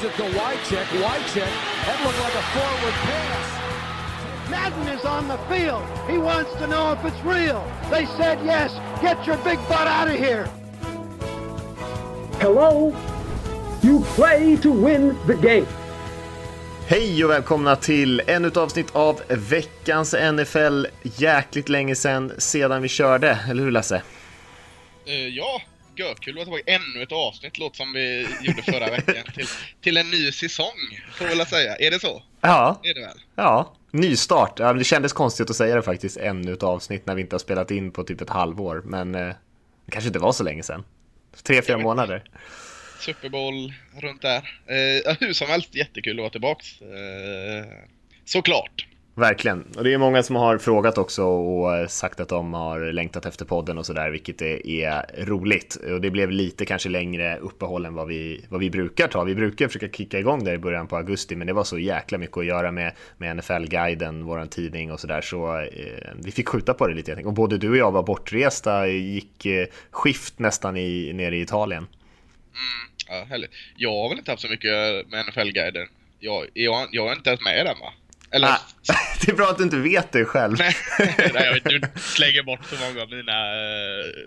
gives it to Wycheck. Wycheck, that looked like a forward pass. Madden is on the field. He wants to know if it's real. They said yes. Get your big butt out of here. Hello? You play to win the game. Hej och välkomna till ännu ett avsnitt av veckans NFL. Jäkligt länge sedan sedan vi körde, eller hur Lasse? Uh, ja, görkul att vara tillbaka. Ännu ett avsnitt, låter som vi gjorde förra veckan. Till, till en ny säsong, får jag väl säga. Är det så? Ja. Är det väl? Ja, nystart. Ja, det kändes konstigt att säga det faktiskt, ännu ett avsnitt när vi inte har spelat in på typ ett halvår. Men eh, det kanske inte var så länge sedan. Tre, fyra månader. Super Bowl runt där. Eh, hur som helst, jättekul att vara tillbaks. Eh, såklart. Verkligen. Och det är många som har frågat också och eh, sagt att de har längtat efter podden och sådär, vilket är roligt. Och det blev lite kanske längre uppehåll än vad vi, vad vi brukar ta. Vi brukar försöka kicka igång där i början på augusti, men det var så jäkla mycket att göra med, med NFL-guiden, vår tidning och sådär, så eh, vi fick skjuta på det lite. Och både du och jag var bortresta, gick eh, skift nästan i, nere i Italien. Mm, ja. Jag har väl inte haft så mycket med NFL-guiden. Jag, jag, jag är inte ens med i den va? Eller... Ah, det är bra att du inte vet det själv. Nej, jag vet, du slänger bort så många av mina,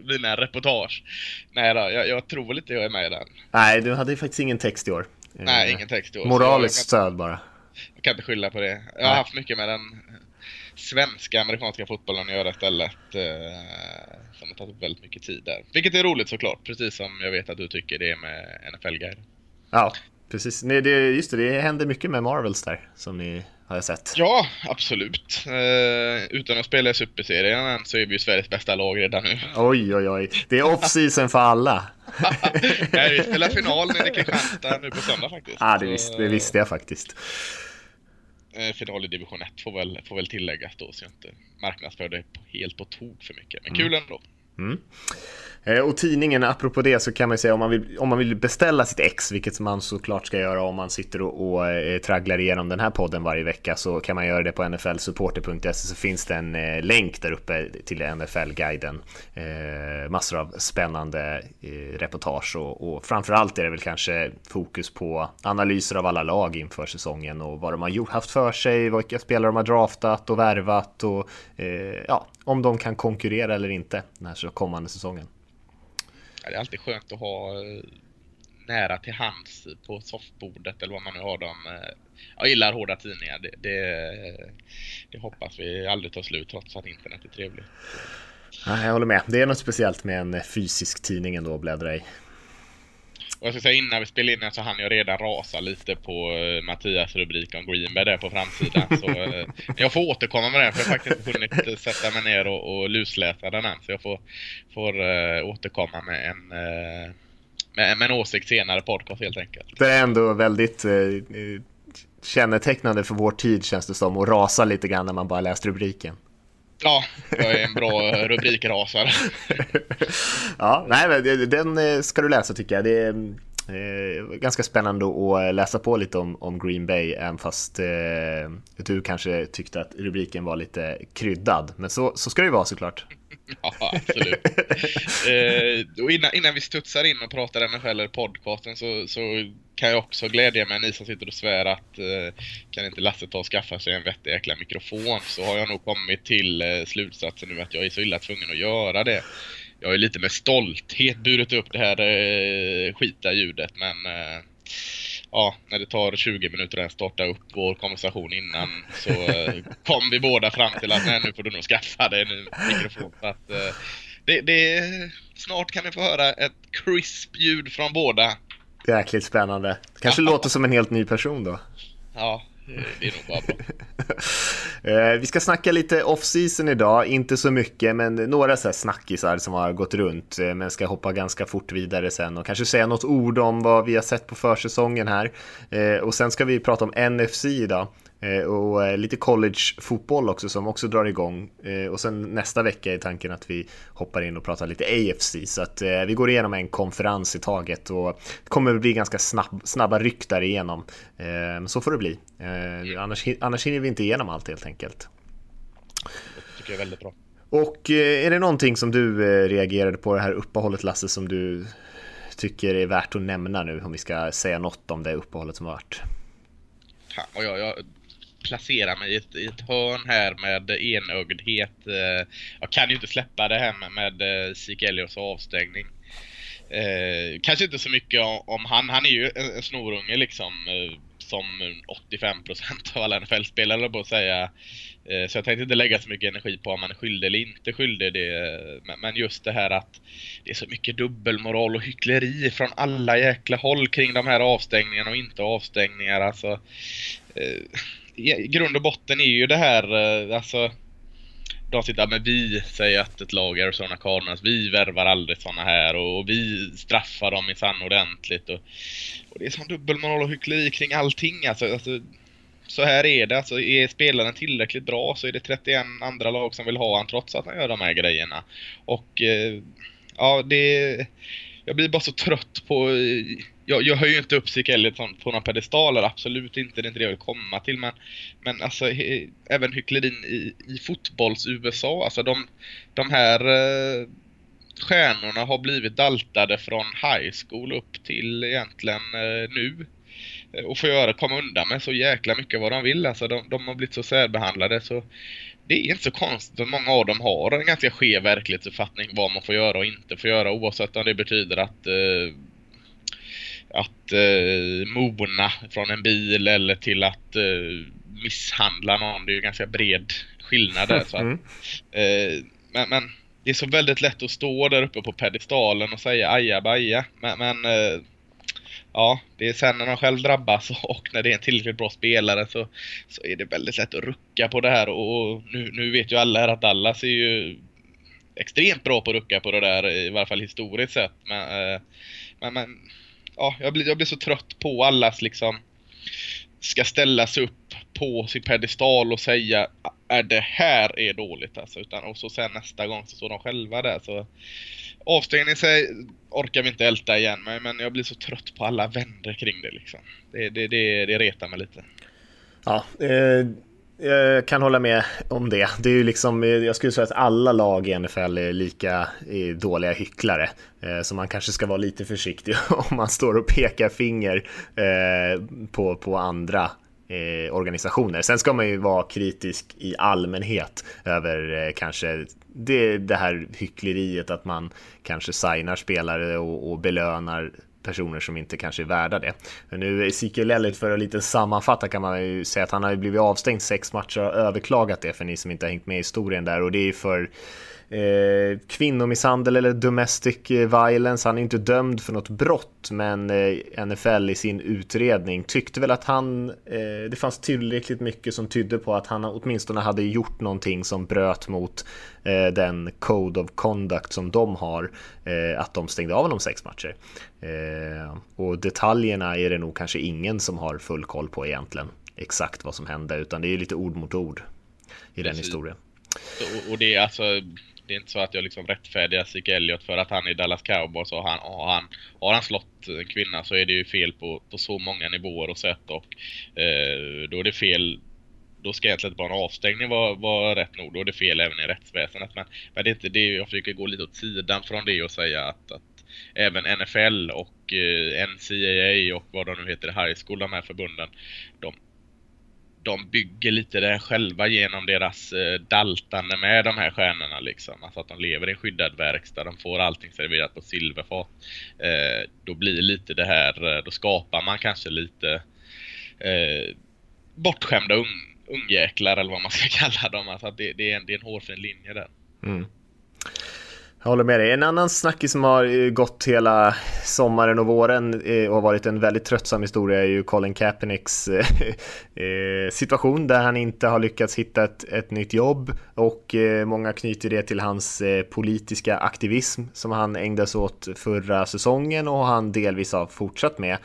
mina reportage. Nej då, jag, jag tror inte jag är med i den. Nej, du hade ju faktiskt ingen text i år. Nej, ingen text i år. Moraliskt stöd bara. Jag kan inte skylla på det. Jag har Nej. haft mycket med den svenska amerikanska fotbollen att göra istället. Eh, som har tagit väldigt mycket tid där. Vilket är roligt såklart, precis som jag vet att du tycker det är med NFL-guide. Ja, precis. Nej, det, just det, det händer mycket med Marvels där, som ni har jag sett. Ja, absolut. Uh, utan att spela i Superserien än så är vi ju Sveriges bästa lag redan nu. Oj, oj, oj. Det är off-season för alla. Nej, vi spelar final nere i Kristianstad nu på söndag faktiskt. Ja, ah, det, visste, det visste jag faktiskt. Uh, final i division 1 får väl, får väl tilläggas då, så jag inte marknadsför det helt på tok för mycket. Men kul mm. ändå. Mm. Eh, och tidningen, apropå det, så kan man säga om man vill, om man vill beställa sitt ex, vilket man såklart ska göra om man sitter och, och eh, tragglar igenom den här podden varje vecka, så kan man göra det på nflsupporter.se så finns det en eh, länk där uppe till NFL-guiden. Eh, massor av spännande eh, reportage och, och framförallt är det väl kanske fokus på analyser av alla lag inför säsongen och vad de har gjort, haft för sig, vilka spelare de har draftat och värvat och eh, ja, om de kan konkurrera eller inte den här kommande säsongen. Ja, det är alltid skönt att ha eh, nära till hands på soffbordet eller vad man nu har dem. Eh, jag gillar hårda tidningar. Det, det, det hoppas vi aldrig tar slut trots att internet är trevligt. Ja, jag håller med. Det är något speciellt med en fysisk tidning ändå att bläddra i. Och jag ska säga innan vi spelade in så hann jag redan rasa lite på uh, Mattias rubrik om Greenberg där på framsidan. så uh, jag får återkomma med den för jag har faktiskt inte hunnit eh, sätta mig ner och, och lusläsa den än. Så jag får, får uh, återkomma med en, med, med, en åsikt senare podcast helt enkelt. Det är ändå väldigt kännetecknande för vår tid känns det som att rasa lite grann när man bara läst rubriken. Ja, jag är en bra rubrikrasare. ja, nej, den eh, ska du läsa tycker jag. Det är eh, ganska spännande att eh, läsa på lite om, om Green Bay, även fast eh, du kanske tyckte att rubriken var lite kryddad. Men så, så ska det ju vara såklart. ja, absolut. eh, och innan, innan vi studsar in och pratar NHL eller podcasten så, så kan jag också glädja mig, ni som sitter och svär att eh, kan inte Lasse ta och skaffa sig en vettig jäkla mikrofon så har jag nog kommit till eh, slutsatsen nu att jag är så illa tvungen att göra det. Jag har ju lite med stolthet burit upp det här eh, skita ljudet men eh, ja, när det tar 20 minuter att starta upp vår konversation innan så eh, kom vi båda fram till att nej, nu får du nog skaffa dig en mikrofon. Så att, eh, det, det, snart kan ni få höra ett crisp ljud från båda. Jäkligt spännande. Kanske låter som en helt ny person då. Ja, Eh, det är nog bara bra. Eh, vi ska snacka lite off-season idag, inte så mycket, men några så här snackisar som har gått runt. Eh, men ska hoppa ganska fort vidare sen och kanske säga något ord om vad vi har sett på försäsongen här. Och sen ska vi prata om NFC idag. Eh, och eh, lite college-fotboll också som också drar igång. Eh, och sen nästa vecka är tanken att vi hoppar in och pratar lite AFC. Så att vi går igenom en konferens i taget och det kommer bli ganska snabb, snabba ryck där igenom. Så får det bli. Annars, annars hinner vi inte igenom allt helt enkelt. Det tycker jag är väldigt bra. Och är det någonting som du reagerade på det här uppehållet Lasse som du tycker är värt att nämna nu om vi ska säga något om det uppehållet som har varit? Fan, och jag, jag placerar mig i ett, i ett hörn här med enögdhet. Eh, jag kan ju inte släppa det här med, med eh, Zeke avstängning. Eh, kanske inte så mycket om, om, han. Han är ju en, en snorunge liksom. Eh, som 85% av alla NFL-spelare på att säga. Eh, så jag tänkte inte lägga så mycket energi på om han är skyldig eller inte skyldig. Det, eh, men just det här att det är så mycket dubbelmoral och hyckleri från alla jäkla håll kring de här avstängningarna och inte avstängningar. Alltså, eh, i grund och botten är ju det här, eh, alltså de sitter med vi säger att ett lag är sådana Cardinals, vi värvar aldrig sådana här och, och vi straffar dem minsann ordentligt. Och, och det är sån dubbelmoral och hyckleri kring allting alltså, alltså. Så här är det, alltså är spelaren tillräckligt bra så är det 31 andra lag som vill ha han trots att han gör de här grejerna. Och eh, ja, det... Jag blir bara så trött på eh, jag, jag höjer inte upp Zeke Elliot på några pedestaler, absolut inte. Det är inte det jag vill komma till. Men, men alltså, he, även hycklerin i, i fotbolls-USA, alltså de, de här eh, stjärnorna har blivit daltade från high school upp till egentligen eh, nu. Eh, och får göra, komma undan med så jäkla mycket vad de vill. Alltså de, de har blivit så särbehandlade så det är inte så konstigt att många av dem har en ganska skev verklighetsuppfattning vad man får göra och inte får göra oavsett om det betyder att eh, att eh, mona från en bil eller till att eh, misshandla någon. Det är ju ganska bred skillnad där. Så att, mm. eh, men, men, det är så väldigt lätt att stå där uppe på pedestalen och säga aja baja. Men, men eh, ja, det är sen när man själv drabbas och när det är en tillräckligt bra spelare så, så är det väldigt lätt att rucka på det här. Och nu, nu vet ju alla här att Dallas är ju extremt bra på att rucka på det där, i varje fall historiskt sett. Men, eh, men, men ja, jag blir, jag blir så trött på allas liksom ska ställa sig upp på sin pedestal och säga är det här är dåligt alltså. Utan, och så sen nästa gång så står de själva där. Så avstängning i sig orkar vi inte älta igen men, men jag blir så trött på alla vänner kring det liksom. Det, det, det, det retar mig lite. Ja, eh jag kan hålla med om det. Det är ju liksom, jag skulle säga att alla lag i NFL är lika eh, dåliga hycklare. Eh, så man kanske ska vara lite försiktig om man står och pekar finger eh, på, på andra organisationer. Sen ska man ju vara kritisk i allmänhet över kanske det, det här hyckleriet att man kanske signar spelare och, och belönar personer som inte kanske är värda det. Men nu Ezekiel Elliott, för att lite sammanfatta kan man ju säga att han har blivit avstängd sex matcher och överklagat det för ni som inte har hängt med i historien där och det är för eh, kvinnomisshandel eller domestic violence. Han är inte dömd för något brott, men eh, NFL i sin utredning tyckte väl att han, eh, det fanns tillräckligt mycket som tydde på att han åtminstone hade gjort någonting som bröt mot eh, den code of conduct som de har, eh, att de stängde av honom sex matcher. Eh, och detaljerna är det nog kanske ingen som har full koll på egentligen, exakt vad som hände, utan det är lite ord mot ord i den historien. Och det är alltså det är inte så att jag liksom rättfärdigar Zeke Elliot för att han är Dallas Cowboys och han, och han, har han slått en kvinna så är det ju fel på, på så många nivåer och sätt och eh, då är det fel då ska egentligen inte bara en avstängning vara, vara rätt nog. Då är det fel även i rättsväsendet. Men, men det är inte det. Jag försöker gå lite åt sidan från det och säga att, att även NFL och eh, NCAA och vad de nu heter, high school, de här förbunden, de, de bygger lite det själva genom deras eh, daltande med de här stjärnorna liksom. Alltså att de lever i en skyddad verkstad, de får allting serverat på silverfat. Eh, då blir lite det här, eh, då skapar man kanske lite eh, bortskämda un, ungjäklar eller vad man ska kalla dem. Alltså att det, det, är, en, det är en hårfin linje där. Mm. Jag håller med dig. En annan snackis som har eh, gått hela sommaren och våren eh, och har varit en väldigt tröttsam historia är ju Colin Kaepernicks eh, situation där han inte har lyckats hitta ett, ett nytt jobb och många knyter det till hans politiska aktivism som han ägnade sig åt förra säsongen och han delvis har fortsatt med.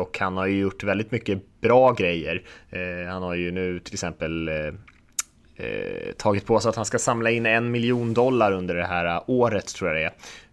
Och han har ju gjort väldigt mycket bra grejer. Han har ju nu till exempel eh, tagit på sig att han ska samla in en miljon dollar under det här eh, året tror jag det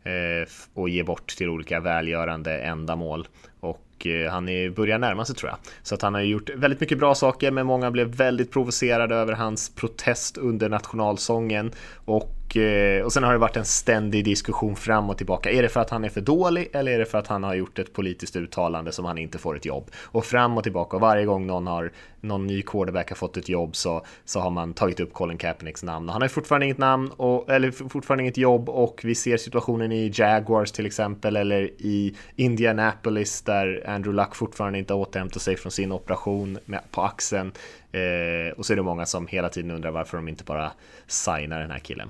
är eh, och ge bort till olika välgörande ändamål. Och eh, han är, börjar närma sig tror jag. Så att han har gjort väldigt mycket bra saker men många blev väldigt provocerade över hans protest under nationalsången och och, eh, och sen har det varit en ständig diskussion fram och tillbaka. Är det för att han är för dålig eller är det för att han har gjort ett politiskt uttalande som han inte får ett jobb? Och fram och tillbaka och varje gång någon, har, någon ny quarterback har fått ett jobb så, så har man tagit upp Colin Kaepernicks namn. Och Han har fortfarande inget namn, och, eller fortfarande inget jobb och vi ser situationen i Jaguars till exempel eller i Indianapolis där Andrew Luck fortfarande inte har återhämtat sig från sin operation med, på axeln. Eh, och så är det många som hela tiden undrar varför de inte bara signar den här killen.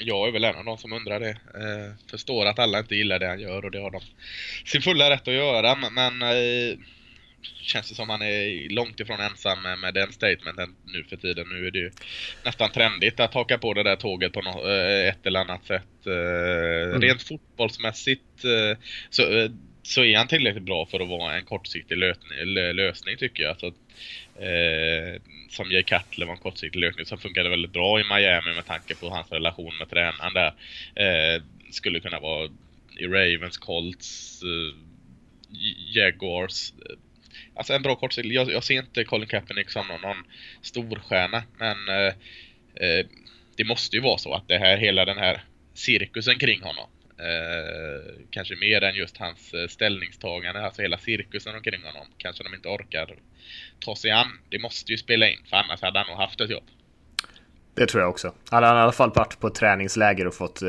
Jag är väl en av de som undrar det. Eh, förstår att alla inte gillar det han gör och det har de sin fulla rätt att göra men eh, känns det som han är långt ifrån ensam med, med den statementen nu för tiden. Nu är det ju nästan trendigt att haka på det där tåget på något, eh, ett eller annat sätt. Eh, mm. Rent fotbollsmässigt eh, så så är han tillräckligt bra för att vara en kortsiktig lösning, tycker jag. Så att, eh, som Jay Cutler var en kortsiktig lösning som funkade väldigt bra i Miami med tanke på hans relation med tränaren där. Eh, skulle kunna vara i Ravens, Colts, eh, Jaguars. Alltså en bra kortsiktig. Jag, jag ser inte Colin Kaepernick som någon, någon storstjärna men eh, eh, det måste ju vara så att det här, hela den här cirkusen kring honom Eh, kanske mer än just hans eh, ställningstagande, alltså hela cirkusen omkring honom. Kanske de inte orkar ta sig an. Det måste ju spela in, för annars hade han nog haft ett jobb. Det tror jag också. Han har i alla fall varit på ett träningsläger och fått eh,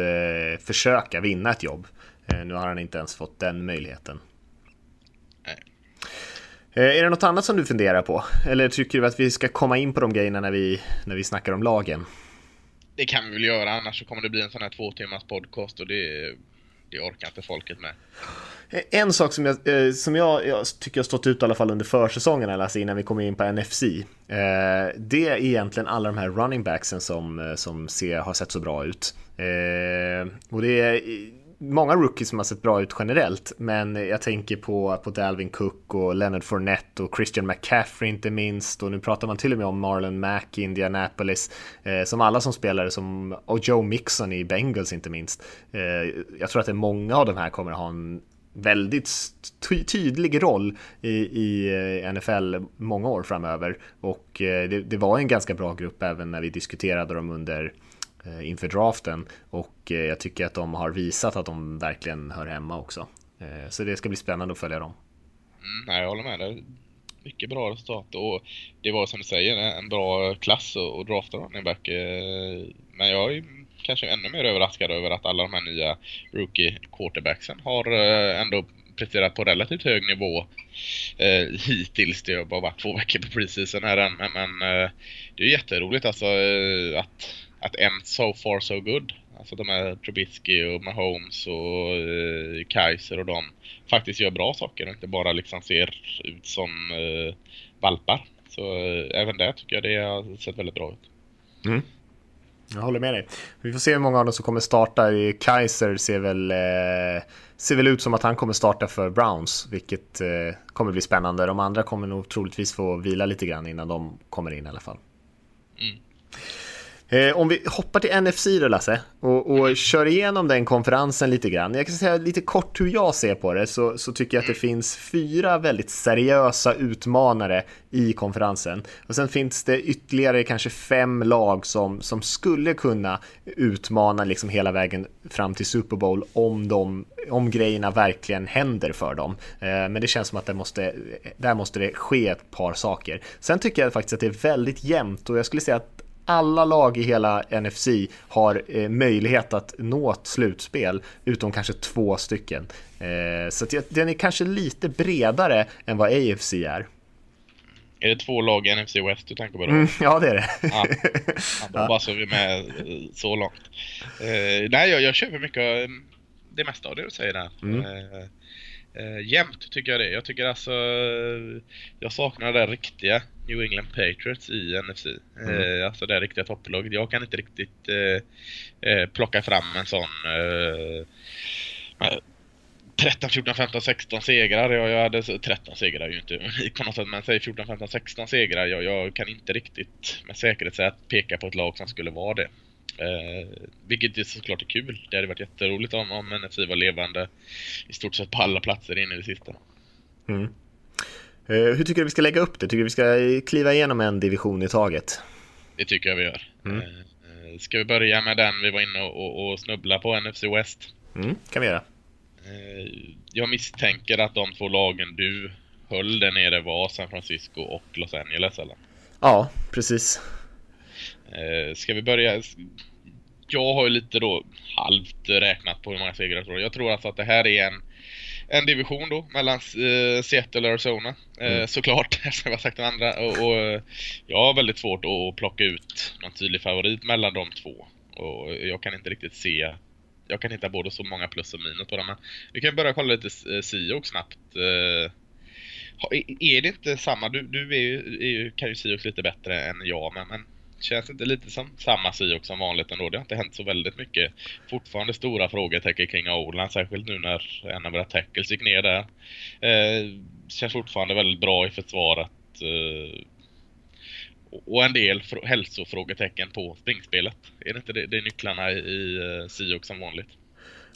försöka vinna ett jobb. Eh, nu har han inte ens fått den möjligheten. Nej. Eh, är det något annat som du funderar på? Eller tycker du att vi ska komma in på de grejerna när vi, när vi snackar om lagen? Det kan vi väl göra, annars så kommer det bli en sån här två timmars podcast och det, det orkar inte folket med. En sak som jag, eh, som jag, jag tycker har stått ut i alla fall under försäsongen, alltså innan vi kommer in på NFC, eh, det är egentligen alla de här running backsen som, eh, som ser, har sett så bra ut. Och det är många rookies som har sett bra ut generellt, men jag tänker på, på Dalvin Cook och Leonard Fournette och Christian McCaffrey inte minst och nu pratar man till och med om Marlon Mack i Indianapolis eh, som alla som spelare som, och Joe Mixon i Bengals inte minst. Eh, jag tror att det är många av de här kommer ha en väldigt ty tydlig roll i, i eh, NFL många år framöver och eh, det, det var en ganska bra grupp även när vi diskuterade dem under Eh, inför draften och eh, jag tycker att de har visat att de verkligen hör hemma också. Eh, så det ska bli spännande att följa dem. Mm, nej, jag håller med. Det mycket bra resultat och det var som du säger en bra klass att drafta running back. Men jag är kanske ännu mer överraskad över att alla de här nya rookie quarterbacksen har ändå presterat på relativt hög nivå eh, hittills. Det har bara varit två veckor på preseason här än. Men, men eh, det är jätteroligt alltså eh, att att en so far so good, alltså de här Trubisky och Mahomes och eh, Kaiser och de faktiskt gör bra saker och inte bara liksom ser ut som eh, valpar. Så eh, även där tycker jag det har sett väldigt bra ut. Mm. Jag håller med dig. Vi får se hur många av dem som kommer starta. Kaiser ser väl, eh, ser väl ut som att han kommer starta för Browns, vilket eh, kommer bli spännande. De andra kommer nog troligtvis få vila lite grann innan de kommer in i alla fall. Mm. Eh, om vi hoppar till NFC då Lasse och, och kör igenom den konferensen lite grann. Jag kan säga lite kort hur jag ser på det så, så tycker jag att det finns fyra väldigt seriösa utmanare i konferensen. Och sen finns det ytterligare kanske fem lag som, som skulle kunna utmana liksom hela vägen fram till Super Bowl om, de, om grejerna verkligen händer för dem. Eh, men det känns som att det måste, där måste det ske ett par saker. Sen tycker jag faktiskt att det är väldigt jämnt och jag skulle säga att alla lag i hela NFC har eh, möjlighet att nå ett slutspel, utom kanske två stycken. Eh, så att, den är kanske lite bredare än vad AFC är. Är det två lag i NFC West du tänker på då? Mm, ja, det är det. Ja, ja bara så vi med eh, så långt. Eh, nej, jag, jag köper mycket av det mesta av det du säger där. Mm. Eh, eh, jämnt tycker jag det. Jag tycker alltså, jag saknar det riktiga New England Patriots i NFC. Mm. Eh, alltså det riktiga topplaget. Jag kan inte riktigt eh, eh plocka fram en sån eh, 13, 14, 15, 16 segrar. Jag, jag hade 13 segrar är ju inte unikt på något sätt, men säg 14, 15, 16 segrar. Jag, jag, kan inte riktigt med säkerhet säga att peka på ett lag som skulle vara det. Eh, vilket är såklart är kul. Det hade varit jätteroligt om, om NFC var levande i stort sett på alla platser in i det sista. Mm. Eh, hur tycker du vi ska lägga upp det? Tycker du vi ska kliva igenom en division i taget? Det tycker jag vi gör. Mm. Eh, Eh, ska vi börja med den vi var inne och, och snubbla på, NFC West? Mm, kan vi göra. Eh, jag misstänker att de två lagen du höll där nere var San Francisco och Los Angeles eller? Ja, precis. Eh, ska vi börja? Jag har ju lite då halvt räknat på hur många segrar jag tror. Jag tror alltså att det här är en, en division då mellan eh, Seattle och Arizona. Eh, Mm. Såklart, som jag sagt de andra. Och, och eh, jag har väldigt svårt att plocka ut någon tydlig favorit mellan de två. Och jag kan inte riktigt se jag kan hitta både så många plus och minus på dem. Men vi kan börja kolla lite eh, Seahawks snabbt. Eh, är- det inte samma? Du, du är ju, är ju, kan ju Seahawks lite bättre än jag, men, men känns inte lite som samma Seahawks som vanligt ändå? Det har inte hänt så väldigt mycket. Fortfarande stora frågetecken kring Oland, särskilt nu när en av våra tackles gick ner där. Eh, känns fortfarande väldigt bra i försvaret. Eh, och- en del hälsofrågetecken på springspelet. Är det inte det, det är nycklarna i, i eh, som vanligt?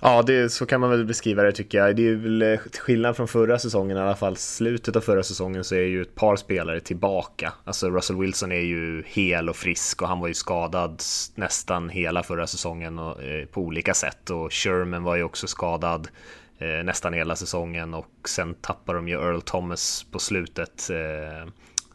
Ja, det, så kan man väl beskriva det tycker jag. Det är väl eh, till skillnad från förra säsongen, i alla fall slutet av förra säsongen, så är ju ett par spelare tillbaka. Alltså Russell Wilson är ju hel och frisk och han var ju skadad nästan hela förra säsongen och, eh, på olika sätt. Och Sherman var ju också skadad eh, nästan hela säsongen och sen tappade de ju Earl Thomas på slutet. Eh,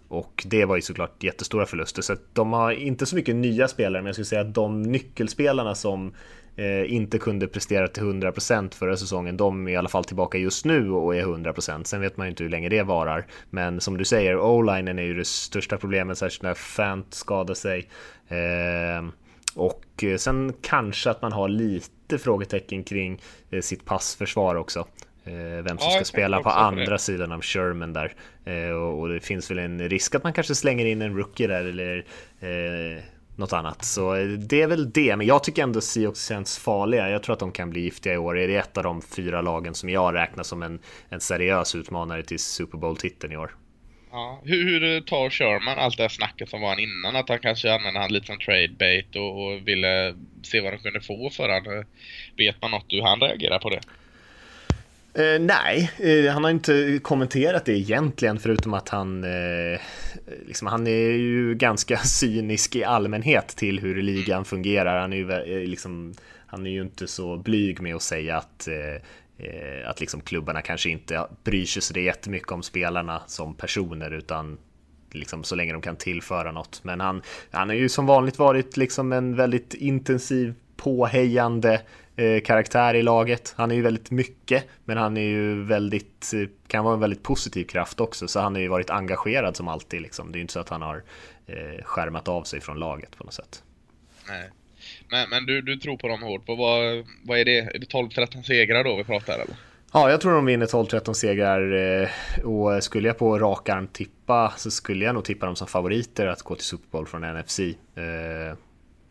och det var ju såklart jättestora förluster. Så att de har inte så mycket nya spelare, men jag skulle säga att de nyckelspelarna som eh, inte kunde prestera till 100% förra säsongen, de är i alla fall tillbaka just nu och är 100%. Sen vet man ju inte hur länge det varar. Men som du säger, o-linen är ju det största problemet, särskilt när Fant skadar sig. Eh, och sen kanske att man har lite frågetecken kring eh, sitt passförsvar också. Eh, Vem som Ja, ska spela på på det. andra sidan av Sherman där. Eh, och, det finns väl en risk att man kanske slänger in en rookie där eller något annat. Så eh, det är väl det. Men jag tycker ändå Seahawks känns farliga. Jag tror att de kan bli giftiga i år. Är det ett av de fyra lagen som jag räknar som en, en seriös utmanare till Super Bowl-titeln i år? Ja, hur, hur tar Sherman allt det här snacket som var han innan? Att han kanske använde han lite som trade bait och, och ville se vad de kunde få för han. Eh, Vet man något hur han reagerar på det? Eh, nej, eh, han har inte kommenterat det egentligen förutom att han, eh, liksom, han är ju ganska cynisk i allmänhet till hur ligan fungerar. Han är ju, eh, liksom, han är ju inte så blyg med att säga att eh, eh att liksom klubbarna kanske inte bryr sig så det jättemycket om spelarna som personer utan liksom så länge de kan tillföra något. Men han, han har ju som vanligt varit liksom en väldigt intensiv påhejande eh, karaktär i laget. Han är ju väldigt mycket, men han är ju väldigt, eh, kan vara en väldigt positiv kraft också, så han har ju varit engagerad som alltid liksom. Det är ju inte så att han har eh, skärmat av sig från laget på något sätt. Nej. Men, men du, du tror på dem hårt. På vad, vad är det? Är det 12-13 segrar då vi pratar eller? Ja, jag tror de vinner 12-13 segrar eh, och skulle jag på rak arm tippa så skulle jag nog tippa dem som favoriter att gå till Super Bowl från NFC.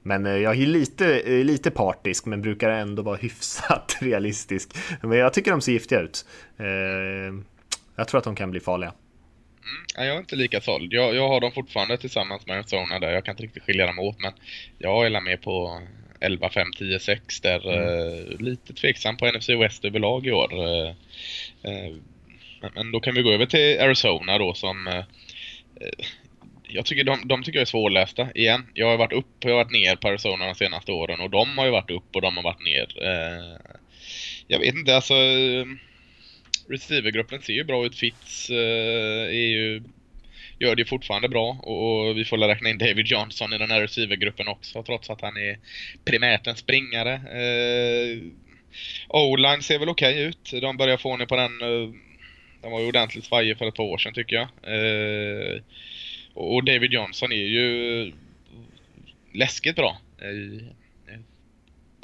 Men eh, jag är lite, eh, lite partisk men brukar ändå vara hyfsat realistisk. Men jag tycker de ser giftiga ut. Eh, Jag tror att de kan bli farliga. Ja, jag är inte lika såld. Jag, jag har dem fortfarande tillsammans med Arizona där. Jag kan inte riktigt skilja dem åt men jag är med på 11, 5, 10, 6 där. Eh, lite tveksam på NFC West överlag i år. Men, då kan vi gå över till Arizona då som jag tycker de, de tycker jag är svårlästa igen. Jag har varit upp och jag har varit ner på Arizona de senaste åren och de har ju varit upp och de har varit ner. Eh, jag vet inte, alltså eh, receivergruppen ser ju bra ut. Fitz eh, är ju gör det fortfarande bra och, och vi får väl räkna in David Johnson i den här receivergruppen också trots att han är primärt en springare. Eh, O-line ser väl okej ut. De börjar få ner på den. Eh, de var ju ordentligt svajig för ett par år sedan tycker jag. Eh, och David Johnson är ju läskigt bra. Eh,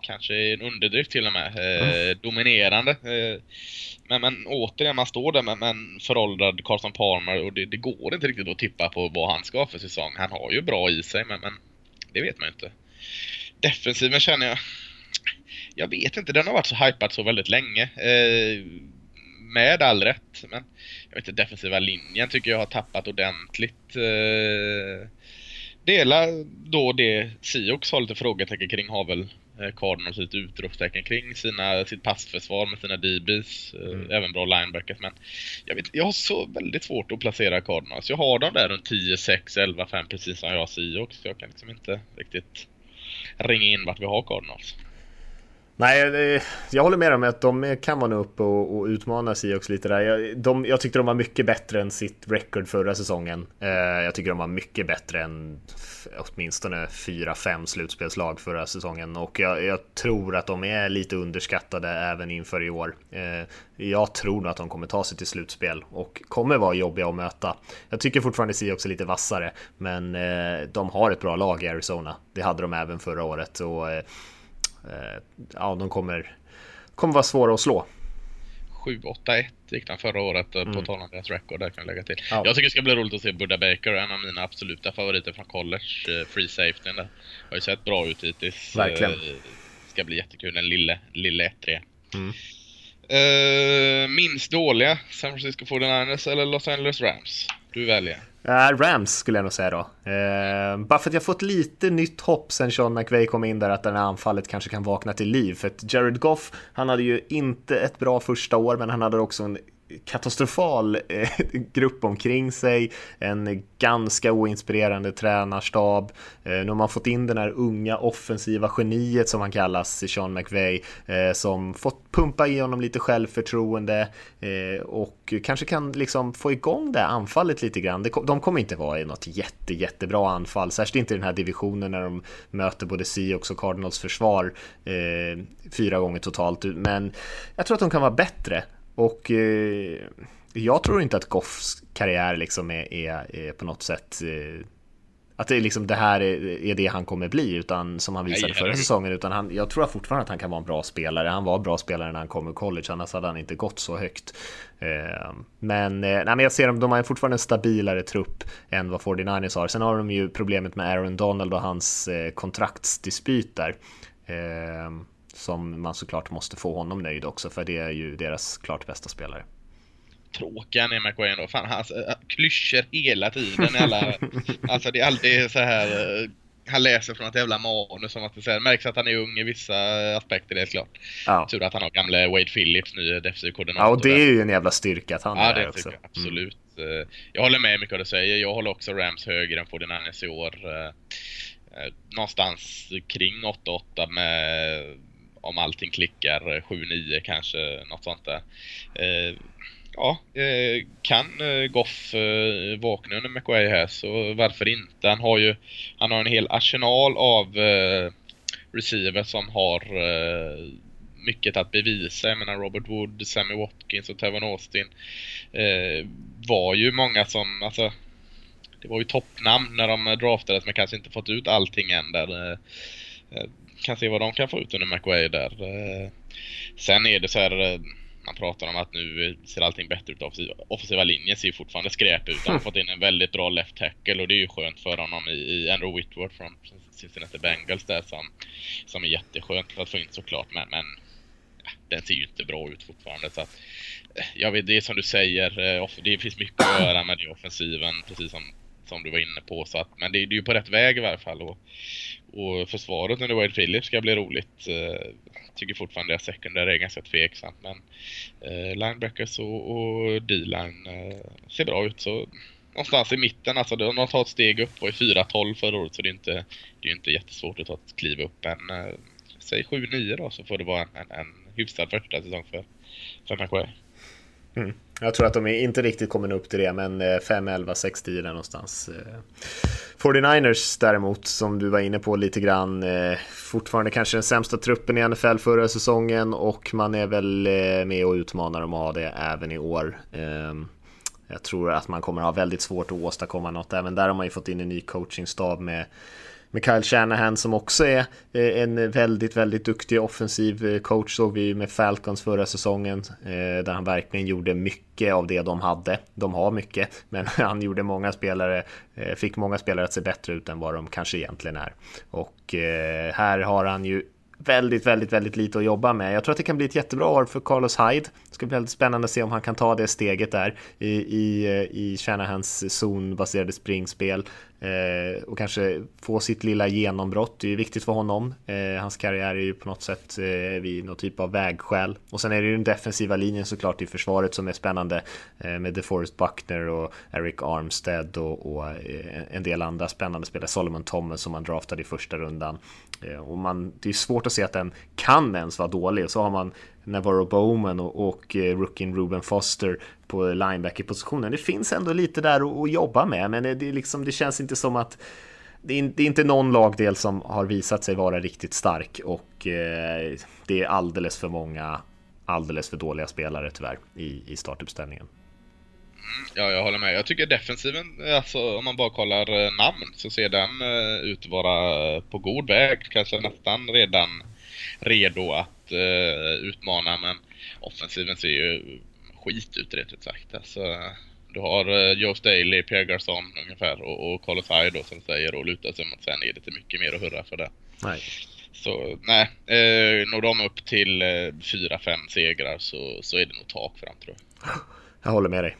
kanske en underdrift till och med. Eh, Dominerande. Eh, men, men återigen, man står där med, med en föråldrad Carson Palmer och det, det går inte riktigt att tippa på vad han ska ha för säsong. Han har ju bra i sig, men, men det vet man ju inte. Defensiven känner jag... Jag vet inte, den har varit så hypad så väldigt länge. Eh, med all rätt, men jag vet inte, defensiva linjen tycker jag har tappat ordentligt. Eh, dela då det Sioux har lite frågetecken kring har väl eh, Cardinals lite utropstecken kring sina, sitt passförsvar med sina DBs, eh, Mm. även bra linebackers. Men jag, vet, jag har så väldigt svårt att placera Cardinals. Jag har dem där runt 10, 6, 11, 5 precis som jag har Sioux. Jag kan liksom inte riktigt ringa in vart vi har Cardinals. Nej, jag håller med om att de kan vara uppe och, och utmana Seahawks lite där. Jag, de, jag tyckte de var mycket bättre än sitt record förra säsongen. Eh, jag tycker de var mycket bättre än åtminstone 4-5 slutspelslag förra säsongen och jag, jag, tror att de är lite underskattade även inför i år. Eh, jag tror nog att de kommer ta sig till slutspel och kommer vara jobbiga att möta. Jag tycker fortfarande Seahawks är lite vassare, men eh, de har ett bra lag i Arizona. Det hade de även förra året och ja, de kommer, kommer vara svåra att slå. 7-8-1 gick den förra året eh, mm. på tal om deras record där kan jag lägga till. Ja. Jag tycker det ska bli roligt att se Buddha Baker, en av mina absoluta favoriter från college, eh, free safety där. Har ju sett bra ut hittills. Verkligen. Ska bli jättekul, den lille, lille 1-3. Mm. Uh, minst dåliga San Francisco 49ers eller Los Angeles Rams? Du väljer. Uh, Rams skulle jag nog säga då. Uh, bara för att jag fått lite nytt hopp sen Sean McVay kom in där att det här anfallet kanske kan vakna till liv. För att Jared Goff, han hade ju inte ett bra första år, men han hade också en katastrofal eh, grupp omkring sig, en ganska oinspirerande tränarstab. Eh, nu har man fått in den här unga offensiva geniet som han kallas, Sean McVay, eh, som fått pumpa i honom lite självförtroende och kanske kan liksom få igång det här anfallet lite grann. De kommer inte vara i något jätte, jättebra anfall, särskilt inte i den här divisionen när de möter både Seahawks och Cardinals försvar fyra gånger totalt, men jag tror att de kan vara bättre och eh, jag tror inte att Goffs karriär liksom är, är, är på något sätt eh, att det, är liksom, det här är, det han kommer bli, utan som han visade förra säsongen. Utan han, jag tror fortfarande att han kan vara en bra spelare. Han var en bra spelare när han kom ur college, annars hade han inte gått så högt. Eh, men, eh, nej, men jag ser dem, de har fortfarande en stabilare trupp än vad 49ers har. Sen har de ju problemet med Aaron Donald och hans eh, kontraktsdispyt där. Eh, som man såklart måste få honom nöjd också, för det är ju deras klart bästa spelare. Tråkiga är McQueen då. Fan, hans äh, klyschor hela tiden. Alla, alltså det är alltid så här äh, han läser från ett jävla manus som att det säger, märks att han är ung i vissa aspekter, det är klart. Ja. Tur att han har gamle Wade Phillips nu, defensiv-koordinator. Ja, och det är ju en jävla styrka att han ja, är det också. Jag, absolut. Mm. Jag håller med mycket av det du säger. Jag håller också Rams högre än 49ers i år. Någonstans kring 8-8 med om allting klickar eh, 7-9 kanske, något sånt där. Eh, ja, eh, kan eh, Goff eh, vakna under McWay här så varför inte? Han har ju han har en hel arsenal av eh, receivers som har mycket att bevisa. Jag menar Robert Wood, Sammy Watkins och Tevon Austin eh, var ju många som, alltså det var ju toppnamn när de draftades men kanske inte fått ut allting än där. Kan se vad de kan få ut under McWay där. Eh, sen är det så här, eh, man pratar om att nu ser allting bättre ut. Offensiva, offensiva linjen ser fortfarande skräp ut. Han har fått in en väldigt bra left tackle och det är ju skönt för honom i, i Andrew Whitworth från Cincinnati Bengals där som, som är jätteskönt att få in såklart. Men, men ja, den ser ju inte bra ut fortfarande. Så att, eh, jag vet, det är som du säger, det finns mycket att göra med det offensiven, precis som, som du var inne på. Så att, men det, det är ju på rätt väg i varje fall. Och, och försvaret under Wade Phillips ska bli roligt. Uh, tycker fortfarande att sekundär är ganska tveksamt men uh, linebackers och, och D-line uh, ser bra ut. Så någonstans i mitten, alltså de har tagit ett steg upp och i 4-12 förra året så det är inte, det är inte jättesvårt att ta ett kliv upp. Men uh, säg 7-9 då så får det vara en, en, en hyfsad första säsong för, för McQuay. Mm. Jag tror att de inte riktigt kommer upp till det, men 5, 11, 6, 10 där någonstans. Eh. 49ers däremot, som du var inne på lite grann, eh, fortfarande kanske den sämsta truppen i NFL förra säsongen och man är väl eh, med och utmanar dem att ha det även i år. Ehm, jag tror att man kommer ha väldigt svårt att åstadkomma något. Även där har man ju fått in en ny coachingstab med med Kyle Shanahan som också är eh, en väldigt, väldigt duktig offensiv eh, coach såg vi med Falcons förra säsongen eh, där han verkligen gjorde mycket av det de hade. De har mycket, men han gjorde många spelare, fick många spelare att se bättre ut än vad de kanske egentligen är. Och här har han ju väldigt, väldigt, väldigt lite att jobba med. Jag tror att det kan bli ett jättebra år för Carlos Hyde. Det ska bli väldigt spännande att se om han kan ta det steget där i, i, i Shanahans zonbaserade springspel eh, och kanske få sitt lilla genombrott. Det är ju viktigt för honom. Eh, hans karriär är ju på något sätt eh, vid någon typ av vägskäl. Och sen är det ju den defensiva linjen såklart i försvaret som är spännande eh, med DeForest Buckner och Eric Armstead och, och eh, en del andra spännande spelare. Solomon Thomas som man draftade i första rundan. Eh, och man, det är svårt att se att den kan ens vara dålig. Och så har man Navarro Bowman och, och eh, rookien Ruben Foster på linebacker-positionen. Det finns ändå lite där att, jobba med, men det, liksom, det känns inte som att det är, det är, inte någon lagdel som har visat sig vara riktigt stark och eh, det är alldeles för många alldeles för dåliga spelare tyvärr i, i startuppställningen. Mm, ja, jag håller med. Jag tycker defensiven, alltså om man bara kollar eh, namn så ser den eh, ut att vara på god väg. Kanske nästan redan redo att uh, utmana men offensiven ser ju skit ut rätt ut sagt. Alltså, du har uh, Joe Staley, Pierre Garçon ungefär och, och Carlos Hyde då som säger och lutar sig mot sen är det inte mycket mer att hurra för det. Nej. Så nej, eh, når de upp till eh, 4-5 segrar så, så är det nog tak fram tror jag. Jag håller med dig.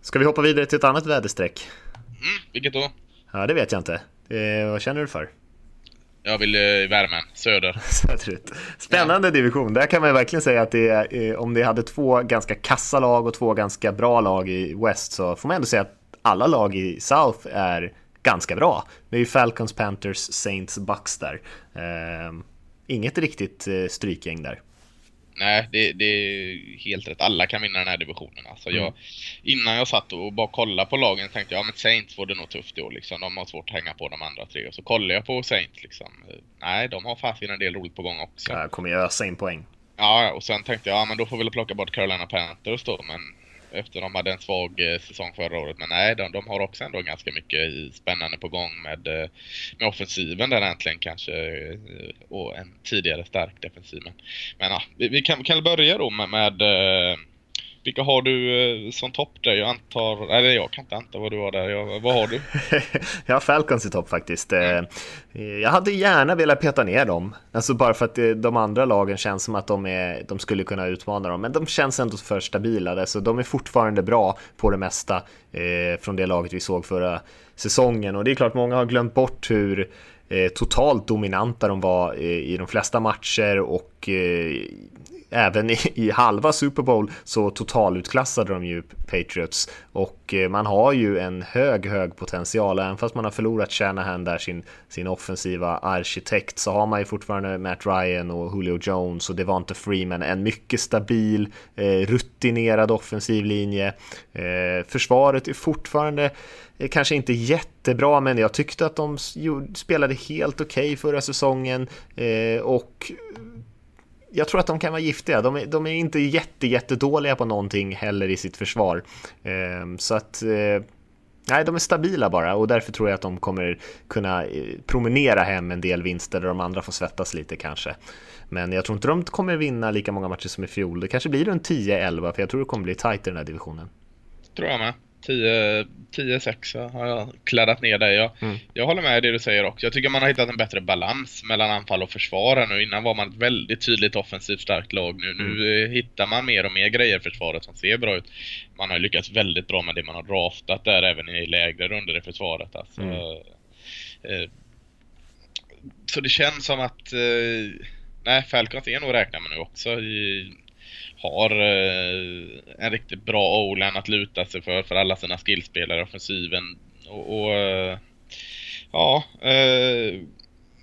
Ska vi hoppa vidare till ett annat väderstreck? Mm, vilket då? Ja, det vet jag inte. Eh, vad känner du för? Jag vill eh, i värmen, söder. Söderut. Spännande ja. division. Där kan man verkligen säga att det är, eh, om det hade två ganska kassa lag och två ganska bra lag i West så får man ändå säga att alla lag i South är ganska bra. Det är ju Falcons, Panthers, Saints, Bucks där. Eh, inget riktigt eh, strykgäng där. Nej, det, det, är helt rätt. Alla kan vinna den här divisionen. Alltså jag, mm. Innan jag satt och bara kollade på lagen tänkte jag, ja men Saints får det nog tufft i år liksom. De har svårt att hänga på de andra tre. Och så kollade jag på Saints liksom. Nej, de har fasiken en del roligt på gång också. Jag kommer ju ösa in poäng. Ja, och sen tänkte jag, ja men då får vi väl plocka bort Carolina Panthers då. Men efter de hade en svag eh, säsong förra året. Men nej, de, de har också ändå ganska mycket spännande på gång med, eh, med offensiven där äntligen kanske eh, och en tidigare stark defensiv. Men, ja, vi, vi kan, kan börja då med, med vilka har du eh, som topp där? Jag antar, eller jag kan inte anta vad du har där. Jag, vad har du? jag har Falcons i topp faktiskt. Mm. Jag hade gärna velat peta ner dem. Alltså bara för att eh, de andra lagen känns som att de, är, de skulle kunna utmana dem. Men de känns ändå för stabila. Så de är fortfarande bra på det mesta från det laget vi såg förra säsongen. Och det är klart, många har glömt bort hur totalt dominanta de var i de flesta matcher och även i, i, halva Super Bowl så totalutklassade de ju Patriots och eh, man har ju en hög, hög potential. Även fast man har förlorat Shanahan där, sin, sin offensiva arkitekt, så har man ju fortfarande Matt Ryan och Julio Jones och Devonta Freeman. En mycket stabil, eh, rutinerad offensiv linje. Eh, försvaret är fortfarande eh, kanske inte jättebra, men jag tyckte att de spelade helt okej okay förra säsongen eh, och jag tror att de kan vara giftiga. De är, de är inte jätte, jättedåliga på någonting heller i sitt försvar. Eh, så att eh, Nej, de är stabila bara och därför tror jag att de kommer kunna eh, promenera hem en del vinster där de andra får svettas lite kanske. Men jag tror inte de kommer vinna lika många matcher som i fjol. Det kanske blir runt 10-11 för jag tror det kommer bli tight i den här divisionen. Tror jag med. 10-6 har jag kladdat ner dig. Jag, mm. jag håller med det du säger också. Jag tycker man har hittat en bättre balans mellan anfall och försvar nu. Innan var man ett väldigt tydligt offensivt starkt lag. Nu, mm. nu hittar man mer och mer grejer i försvaret som ser bra ut. Man har lyckats väldigt bra med det man har draftat där även i lägre runder i försvaret. Alltså, mm. eh, så det känns som att eh, nej, Falcons är nog räkna med nu också. I, har eh, en riktigt bra o att luta sig för, för alla sina skillspelare i offensiven. Och, och eh, ja, eh,